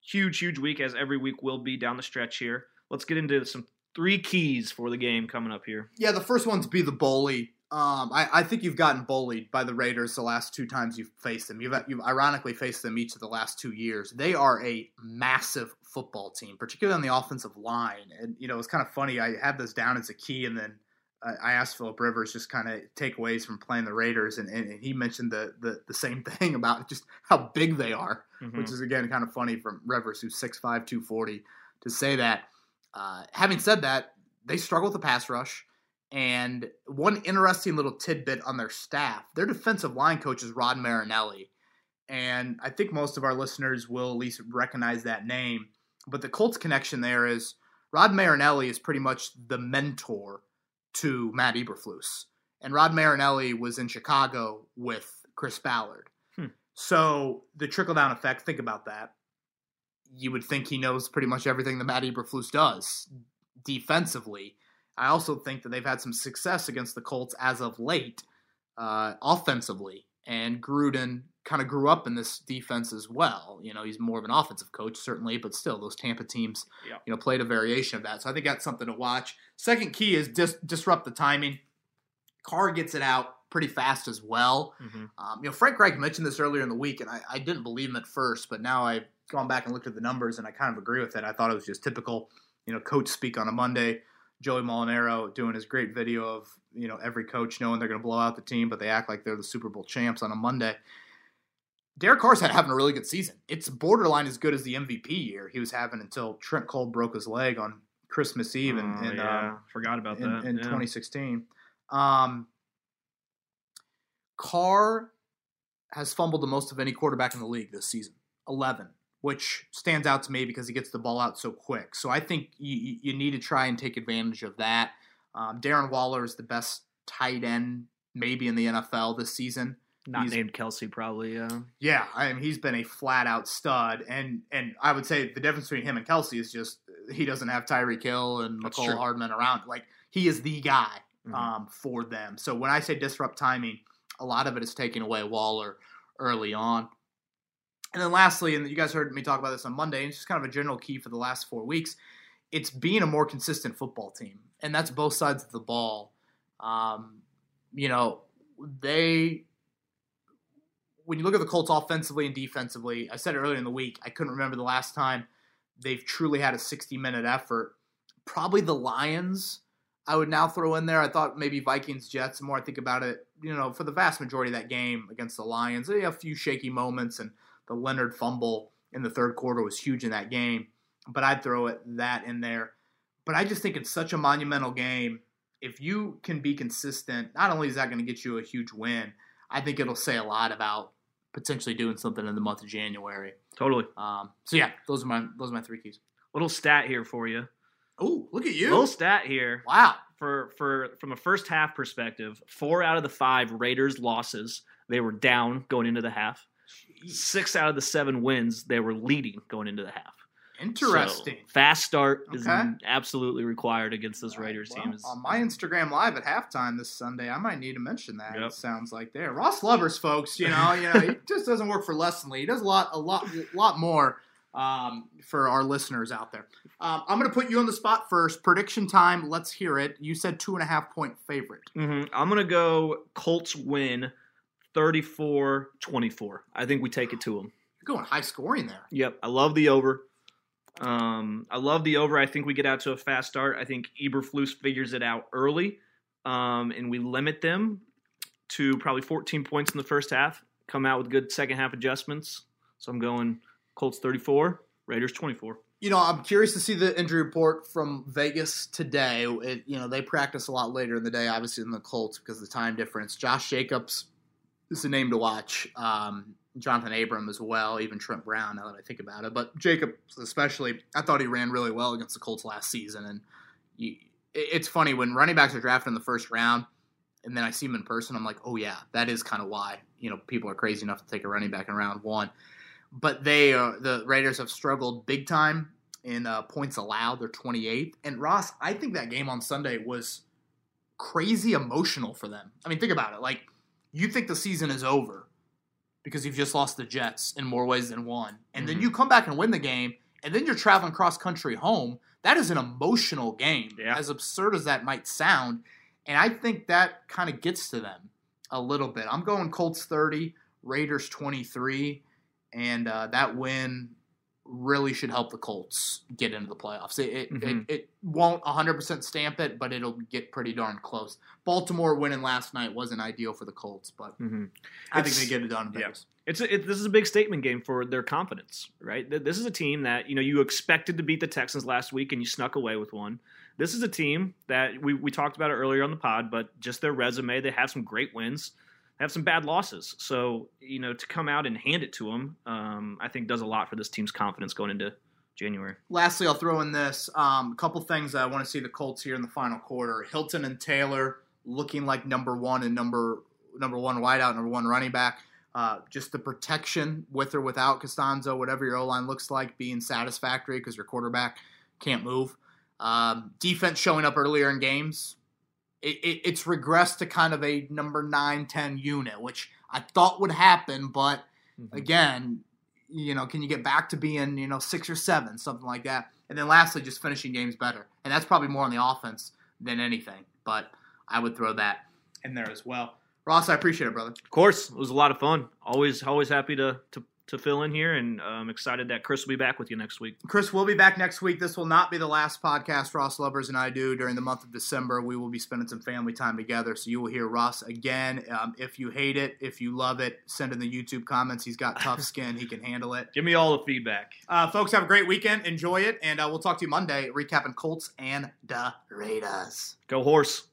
Huge, huge week, as every week will be down the stretch here. Let's get into some three keys for the game coming up here. Yeah, the first one's be the bully. Um, I, I think you've gotten bullied by the Raiders the last two times you've faced them. You've, you've ironically faced them each of the last two years. They are a massive football team, particularly on the offensive line. And you know, it's kind of funny. I had this down as a key, and then I asked Philip Rivers just kind of takeaways from playing the Raiders, and, and, he mentioned the, the the same thing about just how big they are Mhm. which is again kind of funny from Rivers, who's 6'5", 240, to say that. Uh, having said that, they struggle with the pass rush. And one interesting little tidbit on their staff, their defensive line coach is Rod Marinelli. And I think most of our listeners will at least recognize that name. But the Colts connection there is Rod Marinelli is pretty much the mentor to Matt Eberflus. And Rod Marinelli was in Chicago with Chris Ballard. Hmm. So the trickle down effect, think about that. You would think he knows pretty much everything that Matt Eberflus does defensively. I also think that they've had some success against the Colts as of late, uh, offensively. And Gruden kind of grew up in this defense as well. You know, he's more of an offensive coach, certainly, but still, those Tampa teams, Yeah. you know, played a variation of that. So I think that's something to watch. Second key is dis- disrupt the timing. Carr gets it out pretty fast as well. Mhm. Um, you know, Frank Reich mentioned this earlier in the week, and I, I didn't believe him at first, but now I've gone back and looked at the numbers, and I kind of agree with it. I thought it was just typical, you know, coach speak on a Monday. Joey Molinaro doing his great video of you know every coach knowing they're going to blow out the team, but they act like they're the Super Bowl champs on a Monday. Derek Carr's had having a really good season. It's borderline as good as the MVP year he was having until Trent Cole broke his leg on Christmas Eve and Oh, yeah. um, Forgot about in, that. in yeah. 2016. Um, Carr has fumbled the most of any quarterback in the league this season 11, which stands out to me because he gets the ball out so quick. So I think you, you need to try and take advantage of that. Um, Darren Waller is the best tight end maybe in the NFL this season. Not named Kelce, probably. Yeah. Yeah, I mean he's been a flat out stud, and and I would say the difference between him and Kelce is just he doesn't have Tyreek Hill and Mecole Hardman around. Like he is the guy mm-hmm. um, for them. So when I say disrupt timing, a lot of it is taking away Waller early on. And then lastly, and you guys heard me talk about this on Monday, and it's just kind of a general key for the last four weeks. It's being a more consistent football team, and that's both sides of the ball. Um, you know, they when you look at the Colts offensively and defensively, I said it earlier in the week, I couldn't remember the last time they've truly had a 60 minute effort. Probably the Lions, I would now throw in there. I thought maybe Vikings, Jets. The more I think about it, you know, for the vast majority of that game against the Lions, they have a few shaky moments, and the Leonard fumble in the third quarter was huge in that game. But I'd throw it that in there. But I just think it's such a monumental game. If you can be consistent, not only is that going to get you a huge win, I think it'll say a lot about potentially doing something in the month of January. Totally. Um, so yeah, those are my those are my three keys. Little stat here for you. Oh, look at you! Little stat here. Wow. For for from a first half perspective, four out of the five Raiders losses they were down going into the half. Six out of the seven wins they were leading going into the half. Interesting. So, fast start okay. is absolutely required against this Raiders well, team. on my Instagram live at halftime this Sunday, I might need to mention that. Yep. It sounds like there. Ross Lovers, folks, you know, you know, he just doesn't work for Leslie. He does a lot, a lot, a lot more um, for our listeners out there. Um, I'm going to put you on the spot first. Prediction time. Let's hear it. You said two and a half point favorite. Mm-hmm. I'm going to go Colts win 34 24. I think we take it to them. You're going high scoring there. Yep. I love the over. Um, I love the over. I think we get out to a fast start. I think Eberflus figures it out early, um, and we limit them to probably 14 points in the first half. Come out with good second half adjustments. So I'm going Colts 34, Raiders 24. You know, I'm curious to see the injury report from Vegas today. It, you know, they practice a lot later in the day, obviously, than the Colts because of the time difference. Josh Jacobs is a name to watch. Um, Johnathan Abram as well, even Trent Brown. Now that I think about it, but Jacob especially, I thought he ran really well against the Colts last season. And you, it's funny when running backs are drafted in the first round, and then I see him in person. I'm like, oh yeah, that is kind of why you know people are crazy enough to take a running back in round one. But they, uh, the Raiders, have struggled big time in uh, points allowed. They're 28th. And Ross, I think that game on Sunday was crazy emotional for them. I mean, think about it. Like you think the season is over because you've just lost the Jets in more ways than one. And mm-hmm. then you come back and win the game, and then you're traveling cross country home. That is an emotional game, yeah. as absurd as that might sound. And I think that kind of gets to them a little bit. I'm going Colts 30, Raiders 23, and uh, that win really should help the Colts get into the playoffs. It it, mm-hmm. it, it, won't 100% stamp it, but it'll get pretty darn close. Baltimore winning last night wasn't ideal for the Colts, but mm-hmm. I it's, think they get it done. Yeah. It's a, it, this is a big statement game for their confidence, right? This is a team that you know you expected to beat the Texans last week and you snuck away with one. This is a team that we, we talked about it earlier on the pod, but just their resume, they have some great wins have some bad losses. So you know to come out and hand it to them, um, I think does a lot for this team's confidence going into January. Lastly, I'll throw in this um, a couple things that I want to see the Colts here in the final quarter. Hilton and Taylor looking like number one and number number one wideout, number one running back. Uh, just the protection with or without Castonzo, whatever your O line looks like, being satisfactory because your quarterback can't move. Um, defense showing up earlier in games, it, it, it's regressed to kind of a number 9 10 unit, which I thought would happen, but mm-hmm. again, you know, can you get back to being, you know, six or seven, something like that? And then lastly, just finishing games better. And that's probably more on the offense than anything, but I would throw that in there as well. Ross, I appreciate it, brother. Of course, it was a lot of fun. Always, always happy to to to fill in here, and I'm um, excited that Chris will be back with you next week. Chris will be back next week. This will not be the last podcast Ross Lovers and I do during the month of December. We will be spending some family time together, so you will hear Ross again. Um, if you hate it, if you love it, send in the YouTube comments. He's got tough skin; he can handle it. Give me all the feedback, uh, folks. Have a great weekend. Enjoy it, and uh, we'll talk to you Monday recapping Colts and the Raiders. Go horse.